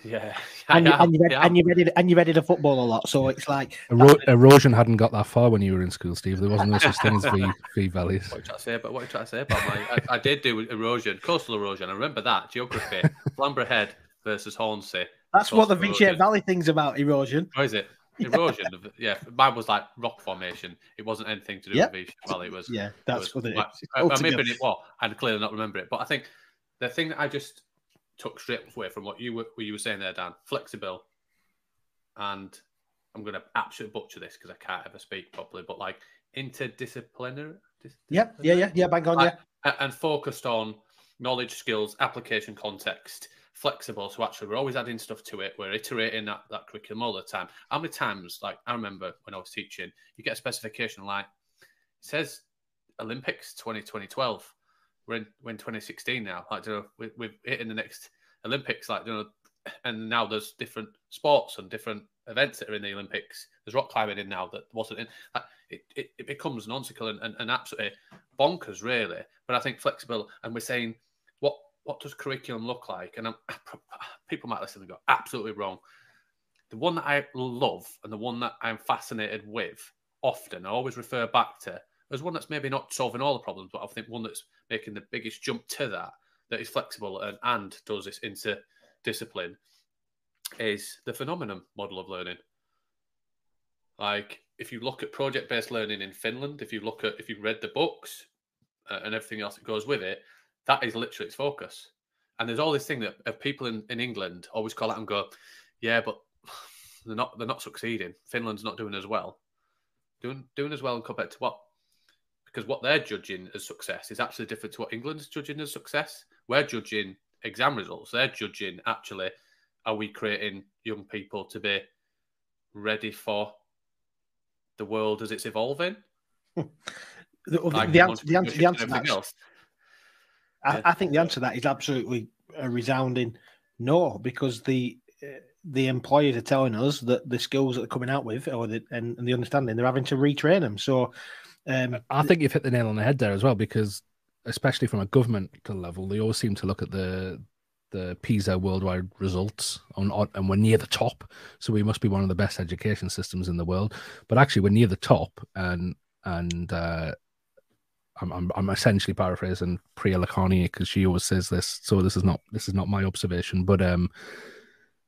Yeah, and, you, and, you read, and you read it, and you read it a football a lot, so it's like Ero- erosion hadn't got that far when you were in school, Steve. There wasn't no such thing as V V valleys. What are you trying to say about what are you trying to say about my? I, I did do erosion, coastal erosion. I remember that geography, Flamborough Head versus Hornsea. That's what the V shaped valley thing's about. Erosion. What is it? erosion. yeah, mine was like rock formation. It wasn't anything to do yep. with V Valley. It was yeah, that's what it like, is. I, I maybe it well, I'd clearly not remember it, but I think the thing that I just took straight away from what you were what you were saying there, Dan, flexible, and I'm going to absolutely butcher this because I can't ever speak properly, but like interdisciplinary. Yeah, yeah, yeah, yeah. Bang on, like, yeah. And focused on knowledge, skills, application, context flexible. So actually, we're always adding stuff to it. We're iterating that, that curriculum all the time. How many times, like I remember when I was teaching, you get a specification like it says Olympics 20, 2012. We're in, we're in 2016 now. Like, you know, we, we're hitting the next Olympics. Like, you know, and now there's different sports and different events that are in the Olympics. There's rock climbing in now that wasn't in. Like, it, it, it becomes nonsensical and, and, and absolutely bonkers, really. But I think flexible, and we're saying what what does curriculum look like? And I'm, people might listen and go, absolutely wrong. The one that I love and the one that I'm fascinated with often, I always refer back to as one that's maybe not solving all the problems, but I think one that's making the biggest jump to that, that is flexible and, and does this into discipline, is the phenomenon model of learning. Like, if you look at project based learning in Finland, if you look at, if you read the books uh, and everything else that goes with it, That is literally its focus. And there's all this thing that of people in, in England always call out and go, yeah, but they're not they're not succeeding. Finland's not doing as well. Doing doing as well compared to what? Because what they're judging as success is actually different to what England's judging as success. We're judging exam results. They're judging actually are we creating young people to be ready for the world as it's evolving? the, Like the we answer, the answer, the answer that, else. I, Yeah. I think the answer to that is absolutely a resounding no, because the uh, the employers are telling us that the skills that they're coming out with, or the and, and the understanding, they're having to retrain them. So, um, I think you've hit the nail on the head there as well, because especially from a governmental level, they always seem to look at the the PISA worldwide results on, on and we're near the top, so we must be one of the best education systems in the world. But actually, we're near the top, and and uh, I'm, I'm I'm essentially paraphrasing Priya Lakhani because she always says this. So this is not this is not my observation, but um,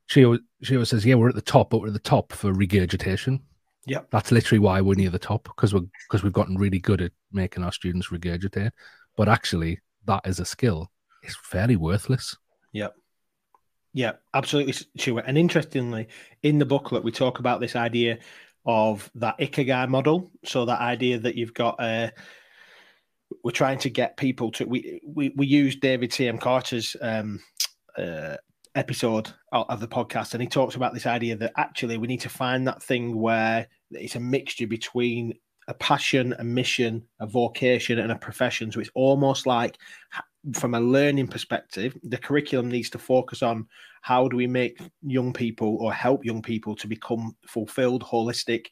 she she always says, yeah, we're at the top, but we're at the top for regurgitation. Yep. that's literally why we're near the top because we're because we've gotten really good at making our students regurgitate. But actually, that is a skill. It's fairly worthless. Yeah, yeah, absolutely, Stuart. And interestingly, in the booklet, we talk about this idea of that ikigai model. So that idea that you've got, uh, we're trying to get people to. We we we use David C. M. Carter's um, uh, episode of the podcast, and he talks about this idea that actually we need to find that thing where it's a mixture between a passion, a mission, a vocation, and a profession. So it's almost like from a learning perspective, the curriculum needs to focus on how do we make young people or help young people to become fulfilled, holistic,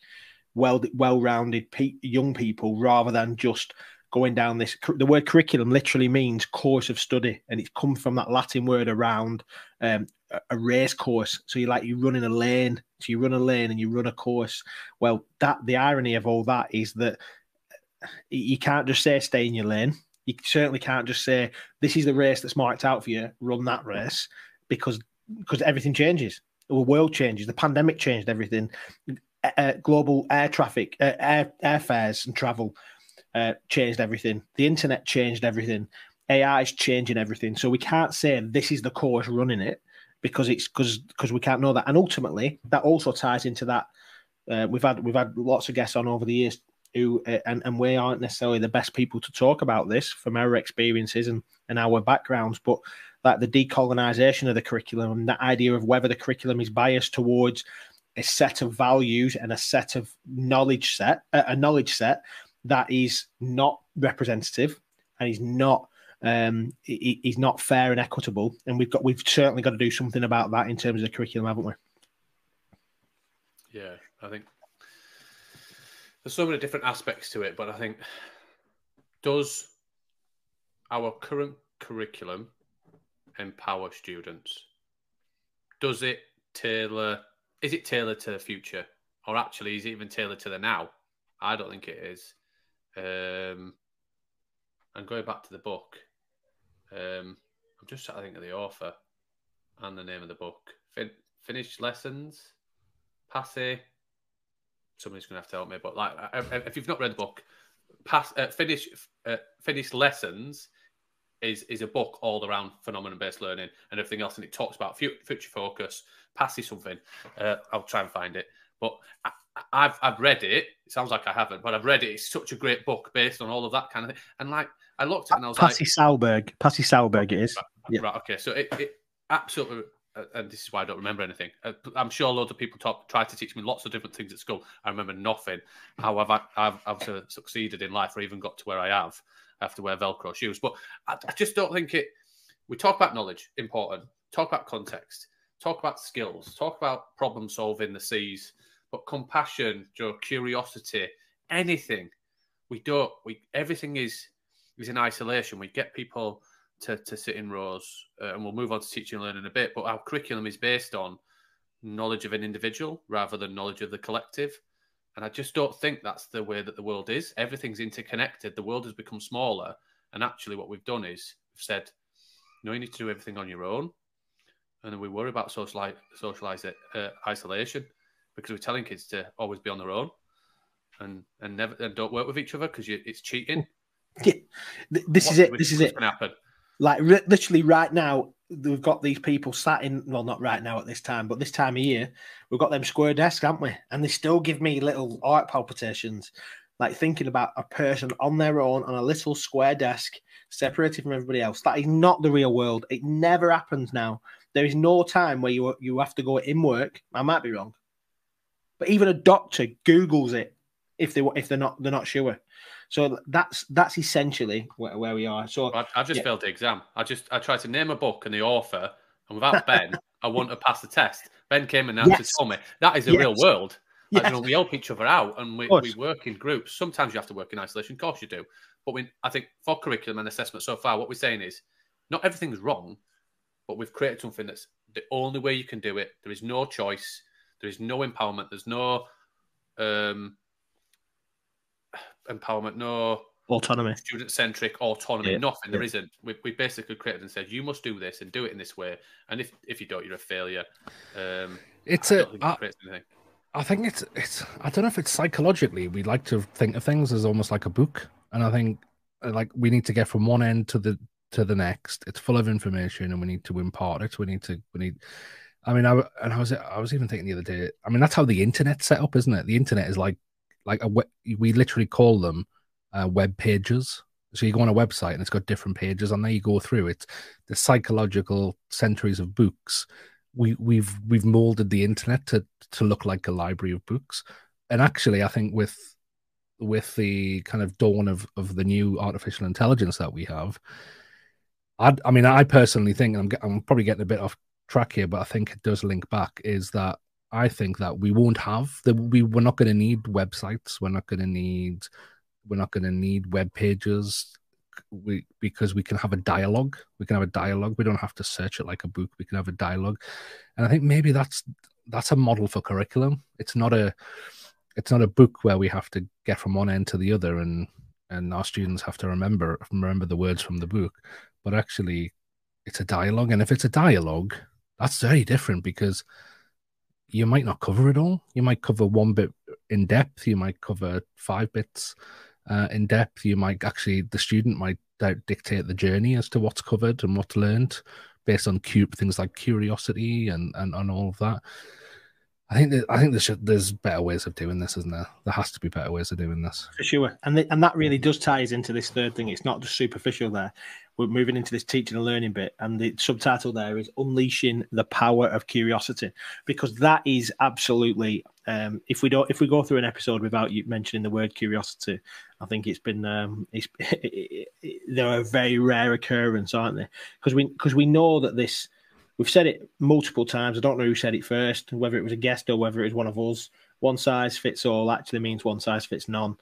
well well-rounded pe- young people, rather than just going down this. The word curriculum literally means course of study, and it's come from that Latin word around um, a- race course. So you like you run in a lane, so you run a lane and you run a course. Well, that the irony of all that is that you can't just say stay in your lane. You certainly can't just say this is the race that's marked out for you. Run that race because because everything changes. The world changes. The pandemic changed everything. Uh, global air traffic, uh, air airfares and travel uh, changed everything. The internet changed everything. AI is changing everything. So we can't say this is the course running it because it's because because we can't know that. And ultimately, that also ties into that. Uh, we've had we've had lots of guests on over the years who uh, and and we aren't necessarily the best people to talk about this from our experiences and and our backgrounds, but like the decolonization of the curriculum and that idea of whether the curriculum is biased towards a set of values and a set of knowledge set a knowledge set that is not representative and he's not um i- is not fair and equitable and we've got we've certainly got to do something about that in terms of the curriculum haven't we Yeah, I think there's so many different aspects to it, but I think does our current curriculum empower students? Does it tailor? Is it tailored to the future, or actually is it even tailored to the now? I don't think it is. Um, and going back to the book, um, I'm just trying to think of the author and the name of the book. Fin- lessons, Pasi. Somebody's going to have to help me, but like, if you've not read the book, pass uh, Finnish uh, lessons is is a book all around phenomenon based learning and everything else, and it talks about fu- future focus. Pasi something. Uh, I'll try and find it, but I, I've I've read it. It sounds like I haven't, but I've read it. It's such a great book based on all of that kind of thing. And like, I looked at it and I was Pasi like, Sahlberg Pasi Sahlberg it is Yeah. Right. Okay. So it, it absolutely, uh, and this is why I don't remember anything. Uh, I'm sure loads of people talk, try to teach me lots of different things at school. I remember nothing. How I've I've, I've succeeded in life, or even got to where I have. I have to wear Velcro shoes, but I, I just don't think it. We talk about knowledge, important. Talk about context. Talk about skills. Talk about problem solving the C's. But compassion, Joe, curiosity, anything. We don't. We everything is is in isolation. We get people to, to sit in rows, uh, and we'll move on to teaching and learning in a bit. But our curriculum is based on knowledge of an individual rather than knowledge of the collective. And I just don't think that's the way that the world is. Everything's interconnected. The world has become smaller. And actually, what we've done is we've said, no, you need to do everything on your own. And then we worry about socialize, socialize uh, isolation because we're telling kids to always be on their own and and never and don't work with each other because it's cheating. Yeah. This What- is it this is it happen. Like literally right now, we've got these people sat in. Well, not right now at this time, but this time of year, we've got them square desks, haven't we? And they still give me little heart palpitations. Like thinking about a person on their own on a little square desk, separated from everybody else. That is not the real world. It never happens now. There is no time where you you have to go in work. I might be wrong, but even a doctor Google's it if they if they're not they're not sure. So that's that's essentially where, where we are. So I, I just yeah. failed the exam. I just I tried to name a book and the author, and without Ben, I wouldn't have passed the test. Ben came and answered yes. told me that is a yes. real world. Yes. Like, you know, we help each other out and we, we work in groups. Sometimes you have to work in isolation. Of course you do. But we, I think for curriculum and assessment so far, what we're saying is not everything's wrong, but we've created something that's the only way you can do it. There is no choice. There is no empowerment. There's no um, empowerment, no autonomy, student centric autonomy, yeah. nothing. There not We, we basically created and said you must do this and do it in this way. And if if you don't, you're a failure. Um, it's a. I, I think it's it's. I don't know if it's psychologically we like to think of things as almost like a book, and I think uh, like we need to get from one end to the to the next. It's full of information, and we need to impart it. We need to we need. I mean, I and I was I was even thinking the other day. I mean, that's how the internet set up, isn't it? The internet is like like a we literally call them uh, web pages. So you go on a website and it's got different pages on there. You go through it. The psychological centuries of books. We we've we've molded the internet to to look like a library of books. And actually, I think with with the kind of dawn of of the new artificial intelligence that we have, I I mean, I personally think I'm I'm probably getting a bit off track here, but I think it does link back. Is that I think that we won't have that we we're not going to need websites. We're not going to need we're not going to need web pages. We because we can have a dialogue. We can have a dialogue. We don't have to search it like a book. We can have a dialogue, and I think maybe that's that's a model for curriculum. It's not a it's not a book where we have to get from one end to the other and and our students have to remember remember the words from the book, but actually it's a dialogue. And if it's a dialogue, that's very different because you might not cover it all. You might cover one bit in depth. You might cover five bits uh, in depth. You might actually, the student might dictate the journey as to what's covered and what's learned based on cu- things like curiosity and, and, and all of that. I think that, I think there's there's better ways of doing this, isn't there? There has to be better ways of doing this for sure, and the, and that really does ties into this third thing. It's not just superficial. There, we're moving into this teaching and learning bit, and the subtitle there is unleashing the power of curiosity, because that is absolutely. Um, if we don't, if we go through an episode without you mentioning the word curiosity, I think it's been um, it's they're a very rare occurrence, aren't they? Because we because we know that this We've said it multiple times. I don't know who said it first, whether it was a guest or whether it was one of us. One size fits all actually means one size fits none.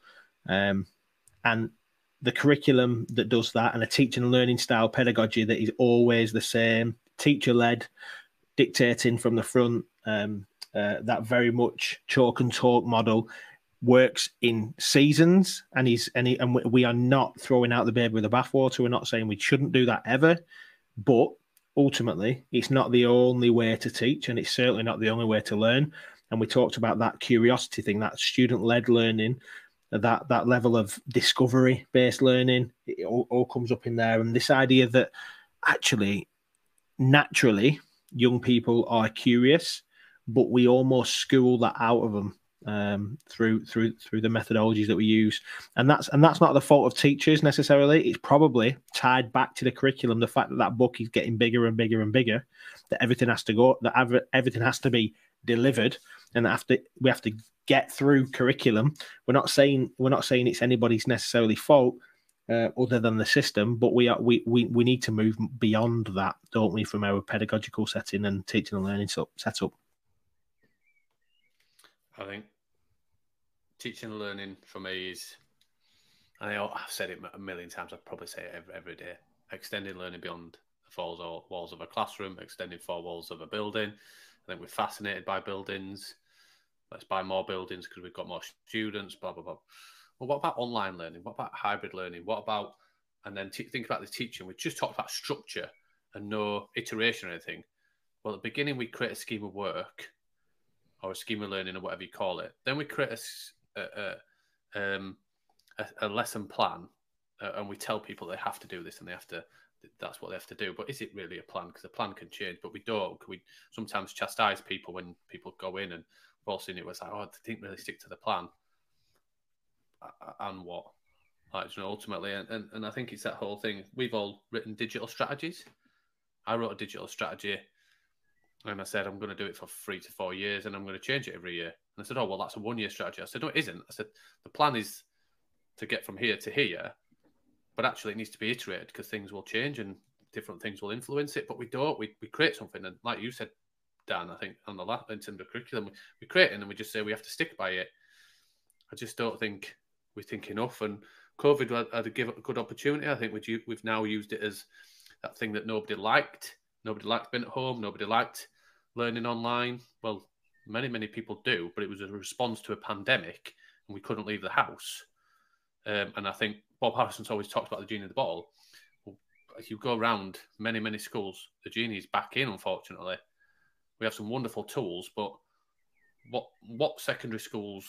Um, and the curriculum that does that and a teaching and learning style pedagogy that is always the same, teacher led, dictating from the front, um, uh, that very much chalk and talk model works in seasons and he's and, he, and we are not throwing out the baby with the bathwater. We're not saying we shouldn't do that ever, but ultimately, it's not the only way to teach, and it's certainly not the only way to learn. And we talked about that curiosity thing, that student-led learning, that that level of discovery-based learning. It all, all comes up in there, and this idea that actually, naturally, young people are curious, but we almost school that out of them um, through through through the methodologies that we use, and that's and that's not the fault of teachers necessarily. It's probably tied back to the curriculum. The fact that that book is getting bigger and bigger and bigger, that everything has to go, that everything has to be delivered, and after we have to get through curriculum. We're not saying we're not saying it's anybody's necessarily fault. Uh, other than the system, but we are we, we we need to move beyond that, don't we, from our pedagogical setting and teaching and learning setup. I think teaching and learning for me is, I know I've said it a million times. I probably say it every, every day. Extending learning beyond the four walls of a classroom, extending four walls of a building. I think we're fascinated by buildings. Let's buy more buildings because we've got more students. Blah blah blah. Well, what about online learning? What about hybrid learning? What about and then t- think about the teaching. We just talked about structure and no iteration or anything. Well, at the beginning, we create a scheme of work or a scheme of learning or whatever you call it. Then we create a, a, a, um, a, a lesson plan uh, and we tell people they have to do this and they have to that's what they have to do. But is it really a plan? Because the plan can change, but we don't. We sometimes chastise people when people go in, and seen it was like, oh, they didn't really stick to the plan, and what? Like, you know, ultimately, and, and, and I think it's that whole thing. We've all written digital strategies. I wrote a digital strategy, and I said I'm going to do it for three to four years, and I'm going to change it every year. And I said, oh well, that's a one year strategy. I said, no, it isn't. I said the plan is to get from here to here but actually it needs to be iterated because things will change and different things will influence it. But we don't. We, we create something, and like you said, Dan, I think on the lap in terms of curriculum, we, we create it and we just say we have to stick by it. I just don't think we think enough. And COVID had, had a, give, a good opportunity. I think we, we've now used it as that thing that nobody liked. Nobody liked being at home. Nobody liked learning online. Well, many many people do, but it was a response to a pandemic, and we couldn't leave the house. Um, and I think Bob Harrison's always talked about the genie in the bottle. If you go around many, many schools, the genie is back in, unfortunately. We have some wonderful tools, but what what secondary schools,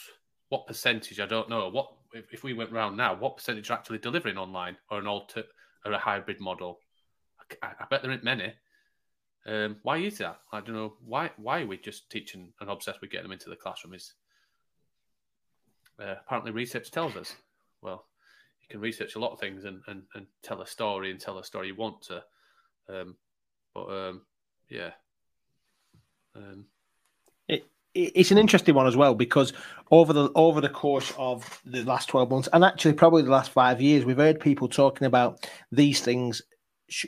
what percentage, I don't know. What if, if we went round now, what percentage are actually delivering online or an alter or a hybrid model? I, I bet there aren't many. Um, why is that? I don't know. Why why are we just teaching and obsessed with getting them into the classroom? Is uh, apparently research tells us. Well, you can research a lot of things and, and, and tell a story and tell a story you want to. Um, but um, yeah. Um, it, it's an interesting one as well because over the over the course of the last 12 months and actually probably the last five years we've heard people talking about these things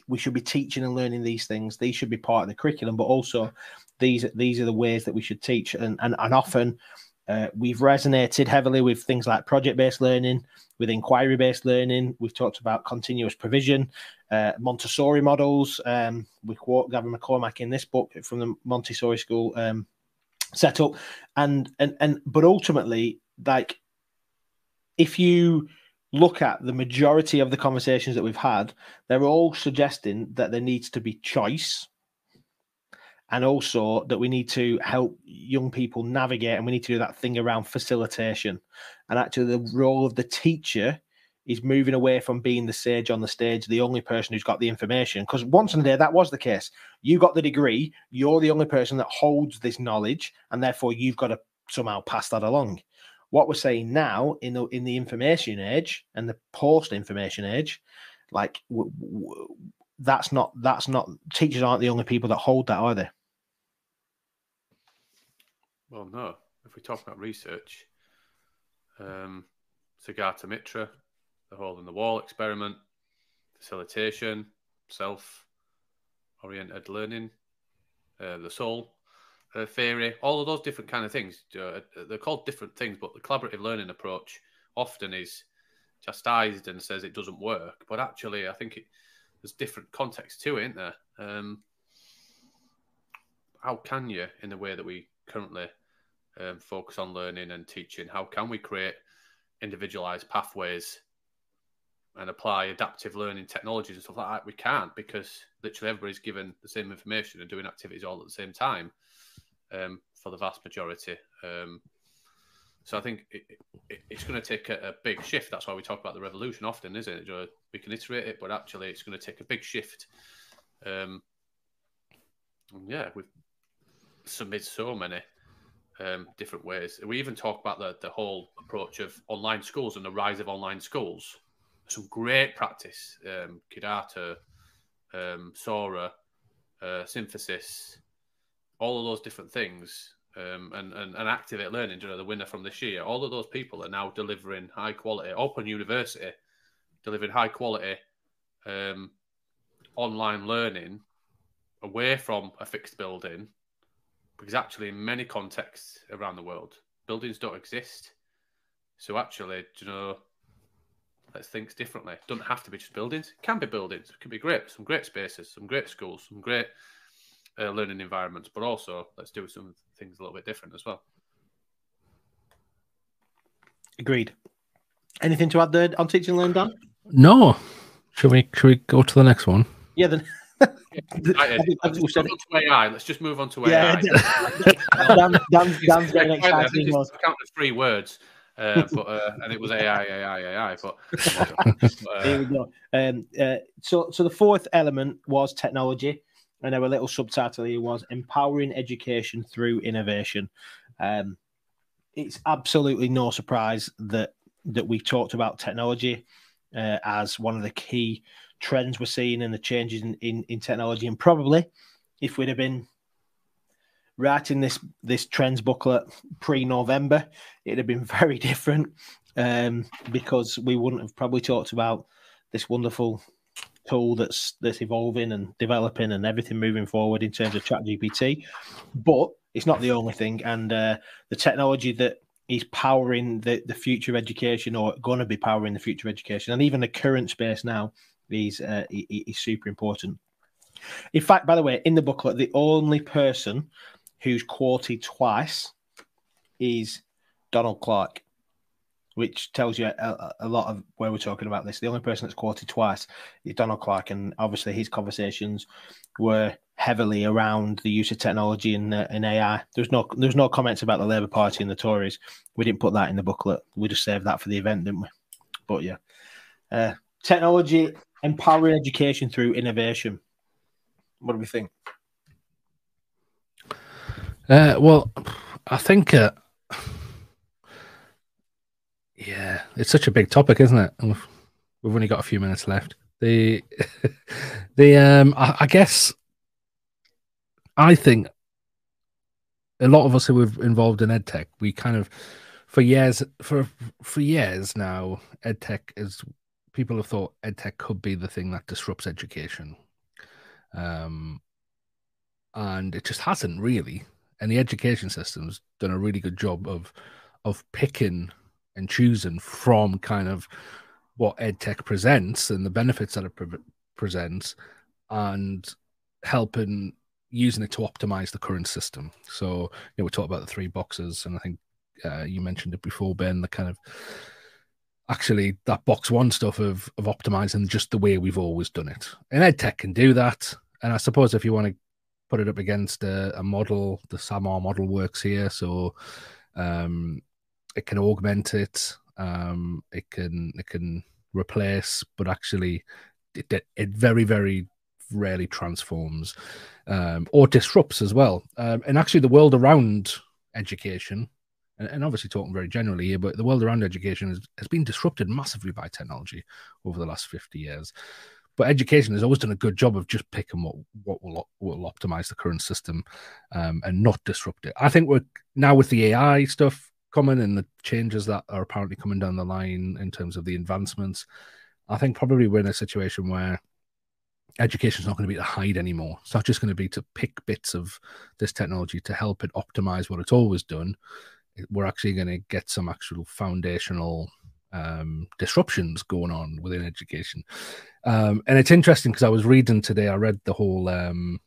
we should be teaching and learning these things. These should be part of the curriculum but also these these are the ways that we should teach. And and, and often uh, we've resonated heavily with things like project based learning, with inquiry based learning. We've talked about continuous provision, uh, Montessori models. Um, we quote Gavin McCormack in this book from the Montessori school um, setup, and and and but ultimately, like if you look at the majority of the conversations that we've had, they're all suggesting that there needs to be choice and also that we need to help young people navigate and we need to do that thing around facilitation. And actually the role of the teacher is moving away from being the sage on the stage the only person who's got the information. Because once in a day that was the case. You got the degree you're the only person that holds this knowledge and therefore you've got to somehow pass that along. What we're saying now in the in the information age and the post information age like w- w- that's not that's not teachers aren't the only people that hold that are they well, no. If we talk about research, um, Sugata Mitra, the hole in the wall experiment, facilitation, self oriented learning, uh, the SOLE uh, theory, all of those different kind of things. Uh, they're called different things, but the collaborative learning approach often is chastised and says it doesn't work. But actually, I think it, there's different context to it, isn't there? Um, how can you, in the way that we currently um, focus on learning and teaching? How can we create individualized pathways and apply adaptive learning technologies and stuff like that? We can't because literally everybody's given the same information and doing activities all at the same time um, for the vast majority. Um, so I think it, it, it's going to take a, a, big shift. That's why we talk about the revolution often, isn't it? We can iterate it, but actually it's going to take a big shift. Um, yeah, we've submitted so many um, different ways. We even talk about the, the whole approach of online schools and the rise of online schools. Some great practice, um, Kidata, um, Sora, uh, Synthesis, all of those different things, um, and, and, and Activate Learning, you know, the winner from this year. All of those people are now delivering high quality, Open University, delivering high quality um, online learning away from a fixed building because actually, in many contexts around the world, buildings don't exist. So actually, you know, let's think differently. It doesn't have to be just buildings. It can be buildings. It can be great. Some great spaces, some great schools, some great uh, learning environments. But also, let's do some things a little bit different as well. Agreed. Anything to add there on teaching learn, Dan? No. Should we? Should we go to the next one? Yeah. Then let's, move AI. let's just move on to AI. Yeah, Dan, Dan's, Dan's getting excited. Count the three words. Uh, but uh, and it was AI, AI, AI. But, uh, here we go. Um, uh, so, so the fourth element was technology, and our little subtitle here was empowering education through innovation. Um, it's absolutely no surprise that that we talked about technology uh, as one of the key trends we're seeing and the changes in, in, in technology. And probably, if we'd have been writing this this trends booklet pre-November, it'd have been very different um, because we wouldn't have probably talked about this wonderful tool that's that's evolving and developing and everything moving forward in terms of Chat GPT. But it's not the only thing, and uh, the technology that is powering the, the future of education or going to be powering the future of education, and even the current space now uh, is super important. In fact, by the way, in the booklet, the only person who's quoted twice is Donald Clark, which tells you a, a, lot of where we're talking about this. The only person that's quoted twice is Donald Clark, and obviously his conversations were heavily around the use of technology and, uh, AI. There's no there's no comments about the Labour Party and the Tories. We didn't put that in the booklet. We just saved that for the event, didn't we? But yeah, uh, technology empowering education through innovation. What do we think? Uh, well, I think, uh, yeah, it's such a big topic, isn't it? We've, we've only got a few minutes left. The, the, um, I, I guess, I think a lot of us who are involved in edtech, we kind of, for years, for for years now, edtech is people have thought edtech could be the thing that disrupts education. Um, and it just hasn't really. And the education system's done a really good job of of picking and choosing from kind of what edtech presents and the benefits that it pre- presents, and helping using it to optimize the current system. So, you know, we talked about the three boxes, and I think uh, you mentioned it before, Ben. The kind of actually that box one stuff of of optimizing just the way we've always done it. And EdTech can do that. And I suppose if you want to put it up against a, a model, the SAMR model works here. So um, it can augment it. Um, it can it can replace, but actually it, it very very rarely transforms um, or disrupts as well. Um, and actually, the world around education and, and obviously talking very generally here, but the world around education has, has been disrupted massively by technology over the last 50 years. But education has always done a good job of just picking what what will will optimize the current system um, and not disrupt it. I think we're now with the AI stuff coming and the changes that are apparently coming down the line in terms of the advancements. I think probably we're in a situation where education is not going to be to hide anymore. It's not just going to be to pick bits of this technology to help it optimize what it's always done we're actually going to get some actual foundational um, disruptions going on within education. Um, and it's interesting because I was reading today, I read the whole um,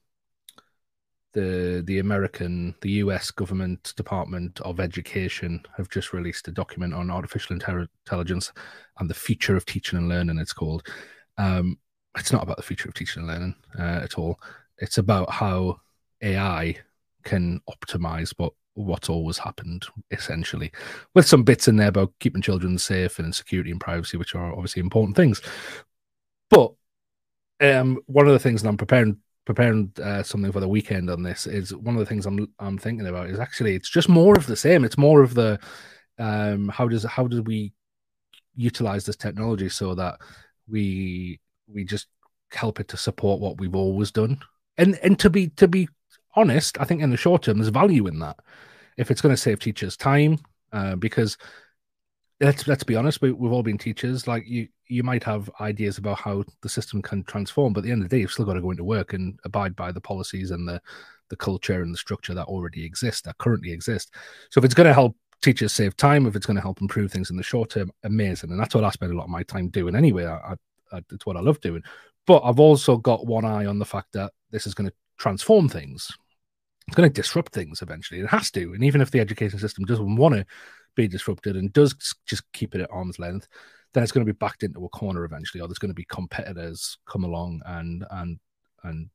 the the American, the US government Department of Education have just released a document on artificial intelligence and the future of teaching and learning. It's called. Um, it's not about the future of teaching and learning uh, at all. It's about how AI can optimize what what's always happened, essentially, with some bits in there about keeping children safe and security and privacy, which are obviously important things. But um, one of the things that I'm preparing preparing uh, something for the weekend on this is one of the things I'm I'm thinking about is actually it's just more of the same. It's more of the um, how does how do we utilize this technology so that we we just help it to support what we've always done and and to be to be honest, I think in the short term, there's value in that. If it's going to save teachers time, uh, because let's let's be honest, we, we've all been teachers. Like you, you might have ideas about how the system can transform, but at the end of the day, you've still got to go into work and abide by the policies and the the culture and the structure that already exist, that currently exist. So if it's going to help teachers save time, if it's going to help improve things in the short term, amazing. And that's what I spend a lot of my time doing anyway. I, I, it's what I love doing. But I've also got one eye on the fact that this is going to transform things it's going to disrupt things eventually. It has to. And even if the education system doesn't want to be disrupted and does just keep it at arm's length, then it's going to be backed into a corner eventually, or there's going to be competitors come along and and and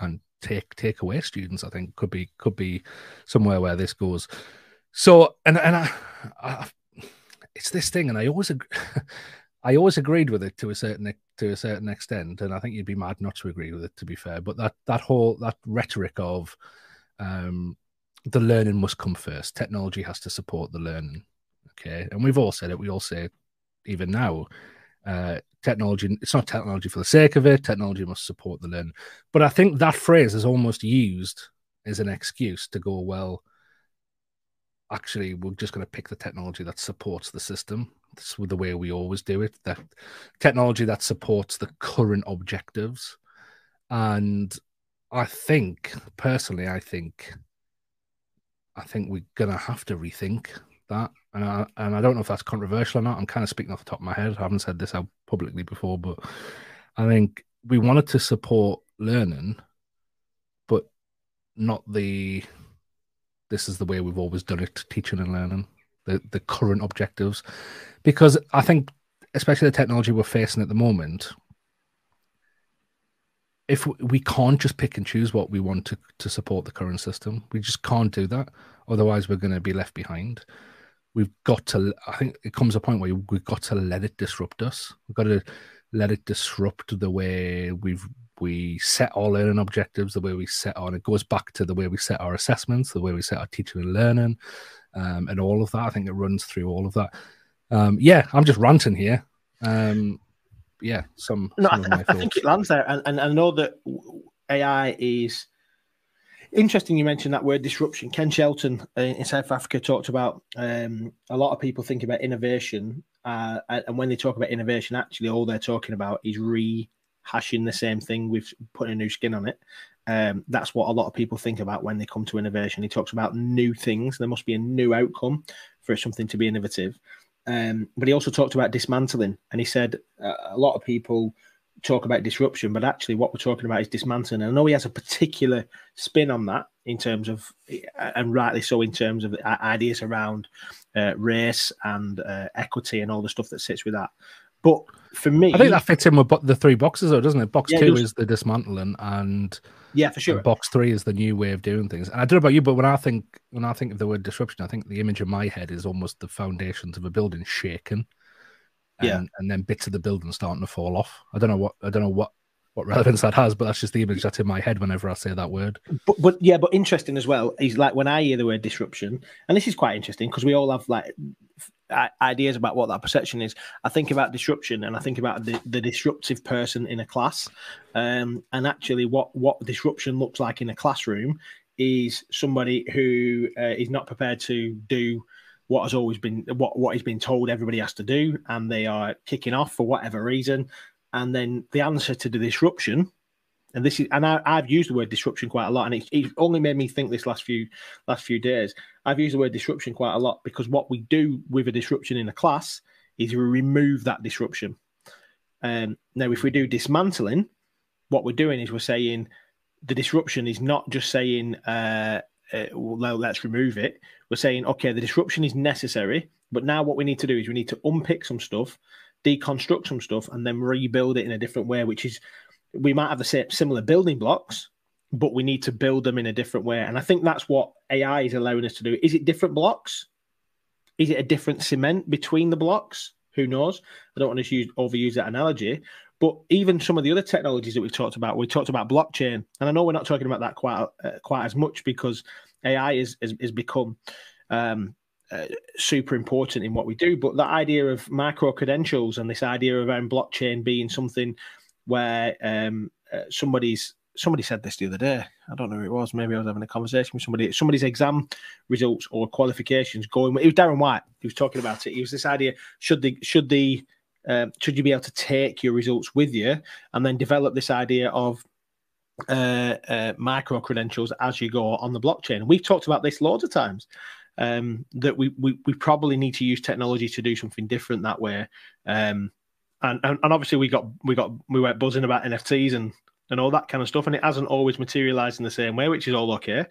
and take take away students. I think could be could be somewhere where this goes. So and and I I, it's this thing, and I always, I always agreed with it to a certain to a certain extent, and I think you'd be mad not to agree with it. To be fair, but that that whole that rhetoric of um, the learning must come first. Technology has to support the learning. Okay, and we've all said it. We all say it even now. Uh, technology it's not technology for the sake of it technology must support the learning but i think that phrase is almost used as an excuse to go well actually we're just going to pick the technology that supports the system. That's the way we always do it that technology that supports the current objectives. And i think personally i think i think we're going to have to rethink that. And I, and I don't know if that's controversial or not. I'm kind of speaking off the top of my head. I haven't said this out publicly before but i think we wanted to support learning but not the this is the way we've always done it teaching and learning the the current objectives. Because i think especially the technology we're facing at the moment if we can't just pick and choose what we want to, to support the current system we just can't do that. Otherwise we're going to be left behind. We've got to i think it comes a point where we've got to let it disrupt us. We've got to let it disrupt the way we've we set our learning objectives, the way we set on it goes back to the way we set our assessments, the way we set our teaching and learning, um, and all of that. I think it runs through all of that. Um, yeah, I'm just ranting here. Um, yeah, some. No, some I, I, think it lands there, and, and I know that AI is interesting. You mentioned that word disruption. Ken Shelton uh, in South Africa talked about um, a lot of people think about innovation, uh, and when they talk about innovation, actually all they're talking about is re hashing the same thing with putting a new skin on it. Um, that's what a lot of people think about when they come to innovation. He talks about new things. There must be a new outcome for something to be innovative. Um, but he also talked about dismantling, and he said uh, a lot of people talk about disruption, but actually, what we're talking about is dismantling. And I know he has a particular spin on that in terms of, and rightly so, in terms of ideas around uh, race and uh, equity and all the stuff that sits with that. But for me, I think that fits in with the three boxes, though, doesn't it? Box yeah, two is the dismantling, and yeah, for sure. Box three is the new way of doing things. And I don't know about you, but when I think when I think of the word disruption, I think the image in my head is almost the foundations of a building shaking, and, yeah, and then bits of the building starting to fall off. I don't know what I don't know what what relevance that has, but that's just the image that's in my head whenever I say that word. But, but yeah, but interesting as well is like when I hear the word disruption, and this is quite interesting because we all have like ideas about what that perception is. I think about disruption and I think about the, the disruptive person in a class. Um, and actually, what, what disruption looks like in a classroom is somebody who uh, is not prepared to do what has always been what what has been told everybody has to do, and they are kicking off for whatever reason. And then the answer to the disruption and this is and I, have used the word disruption quite a lot, and it's, only made me think this last few last few days. I've used the word disruption quite a lot because what we do with a disruption in a class is we remove that disruption. Um, now, if we do dismantling, what we're doing is we're saying the disruption is not just saying uh, uh, well, let's remove it. We're saying okay, the disruption is necessary, but now what we need to do is we need to unpick some stuff, deconstruct some stuff, and then rebuild it in a different way, which is we might have the same similar building blocks, but we need to build them in a different way. And I think that's what AI is allowing us to do. Is it different blocks? Is it a different cement between the blocks? Who knows? I don't want to use, overuse that analogy, but even some of the other technologies that we've talked about, we talked about blockchain, and I know we're not talking about that quite uh, quite as much because AI is has, has become um, uh, super important in what we do. But that idea of micro credentials and this idea around blockchain being something where um, uh, somebody's somebody said this the other day. I don't know who it was. Maybe I was having a conversation with somebody. Somebody's exam results or qualifications going. It was Darren White. He was talking about it. He was this idea: should the should the um, should you be able to take your results with you and then develop this idea of uh, uh, micro credentials as you go on the blockchain? We've talked about this loads of times. Um, that we, we we probably need to use technology to do something different that way. Um, and, and, and obviously we got we got we went buzzing about NFTs and and all that kind of stuff, and it hasn't always materialized in the same way, which is all okay.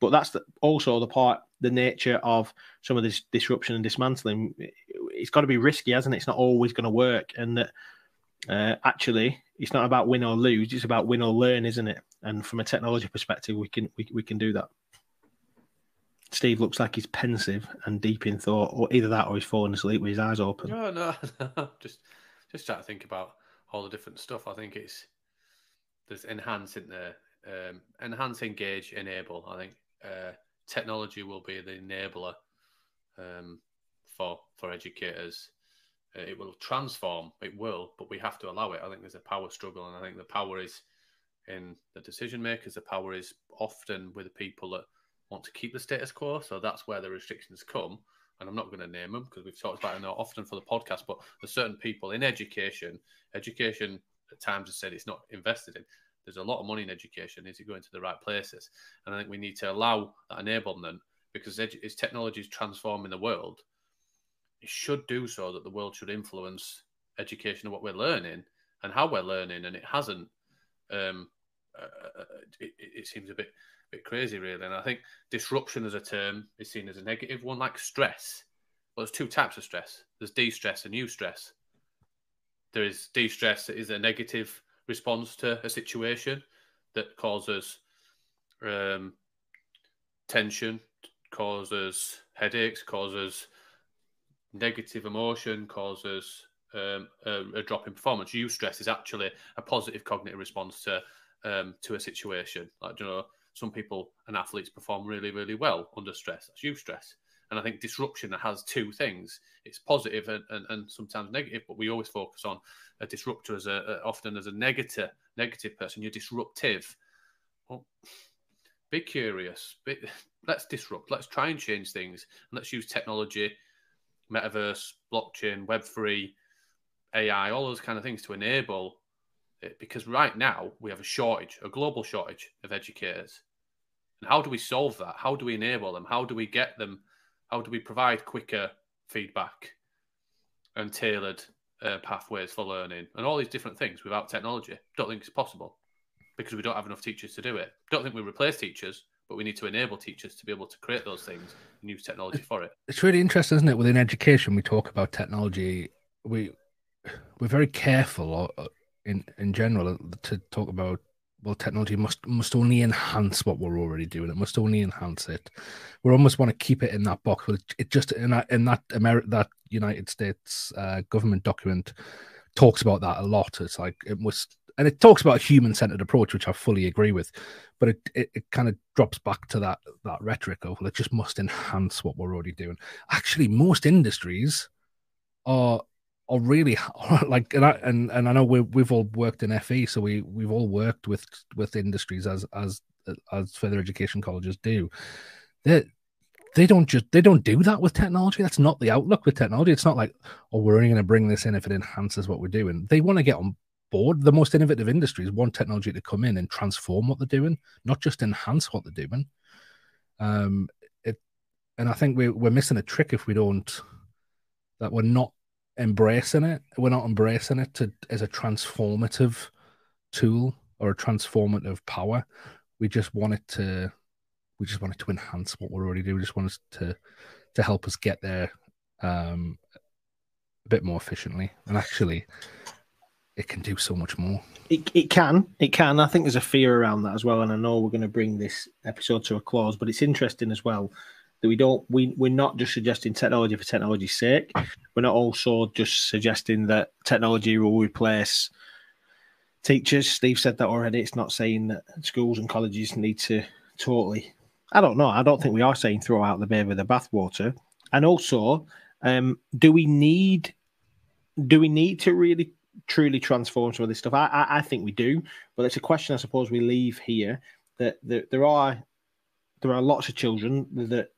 But that's the, also the part, the nature of some of this disruption and dismantling. It's got to be risky, hasn't it? It's not always going to work, and that uh, actually it's not about win or lose; it's about win or learn, isn't it? And from a technology perspective, we can we, we can do that. Steve looks like he's pensive and deep in thought, or either that or he's falling asleep with his eyes open. No, no, no. just just trying to think about all the different stuff. I think it's there's enhance in there, um, enhance, engage, enable. I think uh, technology will be the enabler um, for for educators. Uh, it will transform. It will, but we have to allow it. I think there's a power struggle, and I think the power is in the decision makers. The power is often with the people that want to keep the status quo. So that's where the restrictions come. And I'm not going to name them because we've talked about it often for the podcast. But there's certain people in education. Education at times has said it's not invested in. There's a lot of money in education. Is it going to the right places? And I think we need to allow that enablement because as technology is transforming the world, it should do so that the world should influence education of what we're learning and how we're learning. And it hasn't. Um, uh, uh it, it, seems a bit bit crazy, really. And I think disruption as a term is seen as a negative one, like stress. Well, there's two types of stress. There's distress and eustress. There is distress that is a negative response to a situation that causes um, tension, causes headaches, causes negative emotion, causes um, a, a, drop in performance. Eustress is actually a positive cognitive response to um, to a situation. Like you know, some people and athletes perform really, really well under stress. That's stress, And I think disruption has two things. It's positive and, and, and sometimes negative, but we always focus on a disruptor as a, a often as a negative negative person. You're disruptive. Well, be curious. Be, let's disrupt. Let's try and change things. And let's use technology, metaverse, blockchain, web three, AI, all those kind of things to enable because right now we have a shortage, a global shortage of educators. And how do we solve that? How do we enable them? How do we get them? How do we provide quicker feedback and tailored uh, pathways for learning and all these different things without technology? Don't think it's possible because we don't have enough teachers to do it. Don't think we replace teachers, but we need to enable teachers to be able to create those things and use technology for it. It's really interesting, isn't it? Within education, we talk about technology. We we're very careful in in general uh, to talk about well technology must must only enhance what we're already doing. It must only enhance it. We almost want to keep it in that box. But it just in that in that America that united states uh, government document talks about that a lot. It's like it must and it talks about a human-centered approach which i fully agree with but it, it, it kind of drops back to that that rhetoric of well, it just must enhance what we're already doing. Actually most industries are are really like and I, and, and I know we we've all worked in FE, so we we've all worked with with industries as as as further education colleges do. They they don't just they don't do that with technology. That's not the outlook with technology. It's not like oh we're only going to bring this in if it enhances what we're doing. They want to get on board. The most innovative industries want technology to come in and transform what they're doing, not just enhance what they're doing. Um, it and I think we're we're missing a trick if we don't that we're not embracing it. We're not embracing it to, as a transformative tool or a transformative power. We just want it to. We just want it to enhance what we're already doing. We just want it to to help us get there um, a bit more efficiently. And actually, it can do so much more. It, it can. It can. I think there's a fear around that as well. And I know we're going to bring this episode to a close, but it's interesting as well that we don't we we're not just suggesting technology for technology's sake. We're not also just suggesting that technology will replace teachers. Steve said that already. It's not saying that schools and colleges need to totally. I don't know. I don't think we are saying throw out the baby with the bathwater. And also, um, do we need do we need to really truly transform some of this stuff? I, I, I think we do, but it's a question I suppose we leave here that, that there are there are lots of children that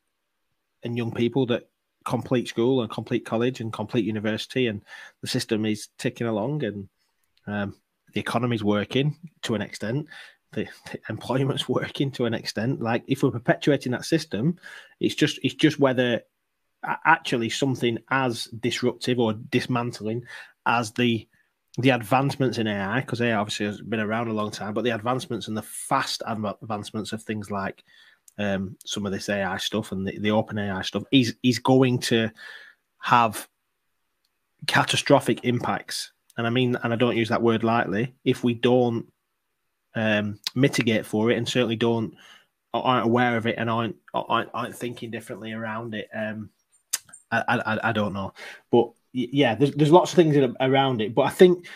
and young people that complete school and complete college and complete university, and the system is ticking along, and um, the economy's working to an extent. The, the, employment's working to an extent. Like if we're perpetuating that system, it's just it's just whether actually something as disruptive or dismantling as the the advancements in AI, because AI obviously has been around a long time, but the advancements and the fast advancements of things like um, some of this AI stuff and the, the open AI stuff, is is going to have catastrophic impacts. And I mean, and I don't use that word lightly. If we don't um, mitigate for it, and certainly don't aren't aware of it and aren't aren't, aren't thinking differently around it. Um, I, I, I don't know, but yeah, there's there's lots of things around it. But I think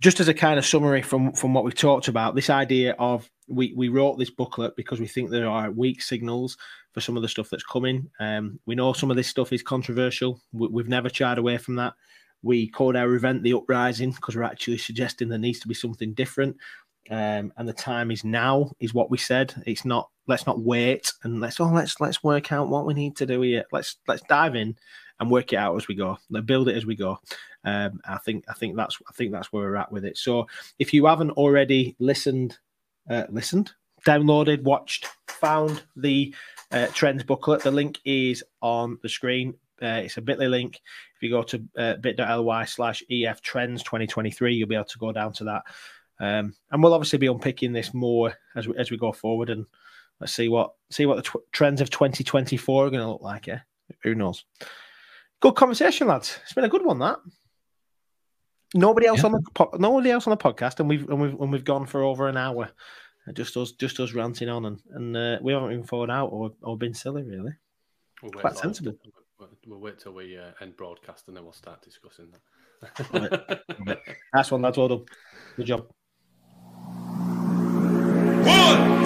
just as a kind of summary from from what we've talked about, this idea of we we wrote this booklet because we think there are weak signals for some of the stuff that's coming. Um, we know some of this stuff is controversial. We, have never shied away from that. We called our event the Uprising because we're actually suggesting there needs to be something different. Um, and the time is now, is what we said. It's not. Let's not wait and let's oh let's let's work out what we need to do here. Let's let's dive in and work it out as we go. Let's build it as we go. Um, I think I think that's I think that's where we're at with it. So if you haven't already listened, uh, listened, downloaded, watched, found the uh, trends booklet, the link is on the screen. Uh, it's a Bitly link. If you go to uh, bit.ly slash EF Trends 2023, you'll be able to go down to that. Um, and we'll obviously be unpicking this more as we, as we go forward, and let's see what see what the tw- trends of 2024 are going to look like. Yeah, who knows? Good conversation, lads. It's been a good one. That Nobody else yeah. on the po- nobody else on the podcast, and we've and we've and we've gone for over an hour, just us just us ranting on, and and uh, we haven't even thought out or or been silly really. We'll Quite sensible. We'll, we'll, wait till we uh, end broadcast, and then we'll start discussing that. That's one. That's all. done. Good job. One.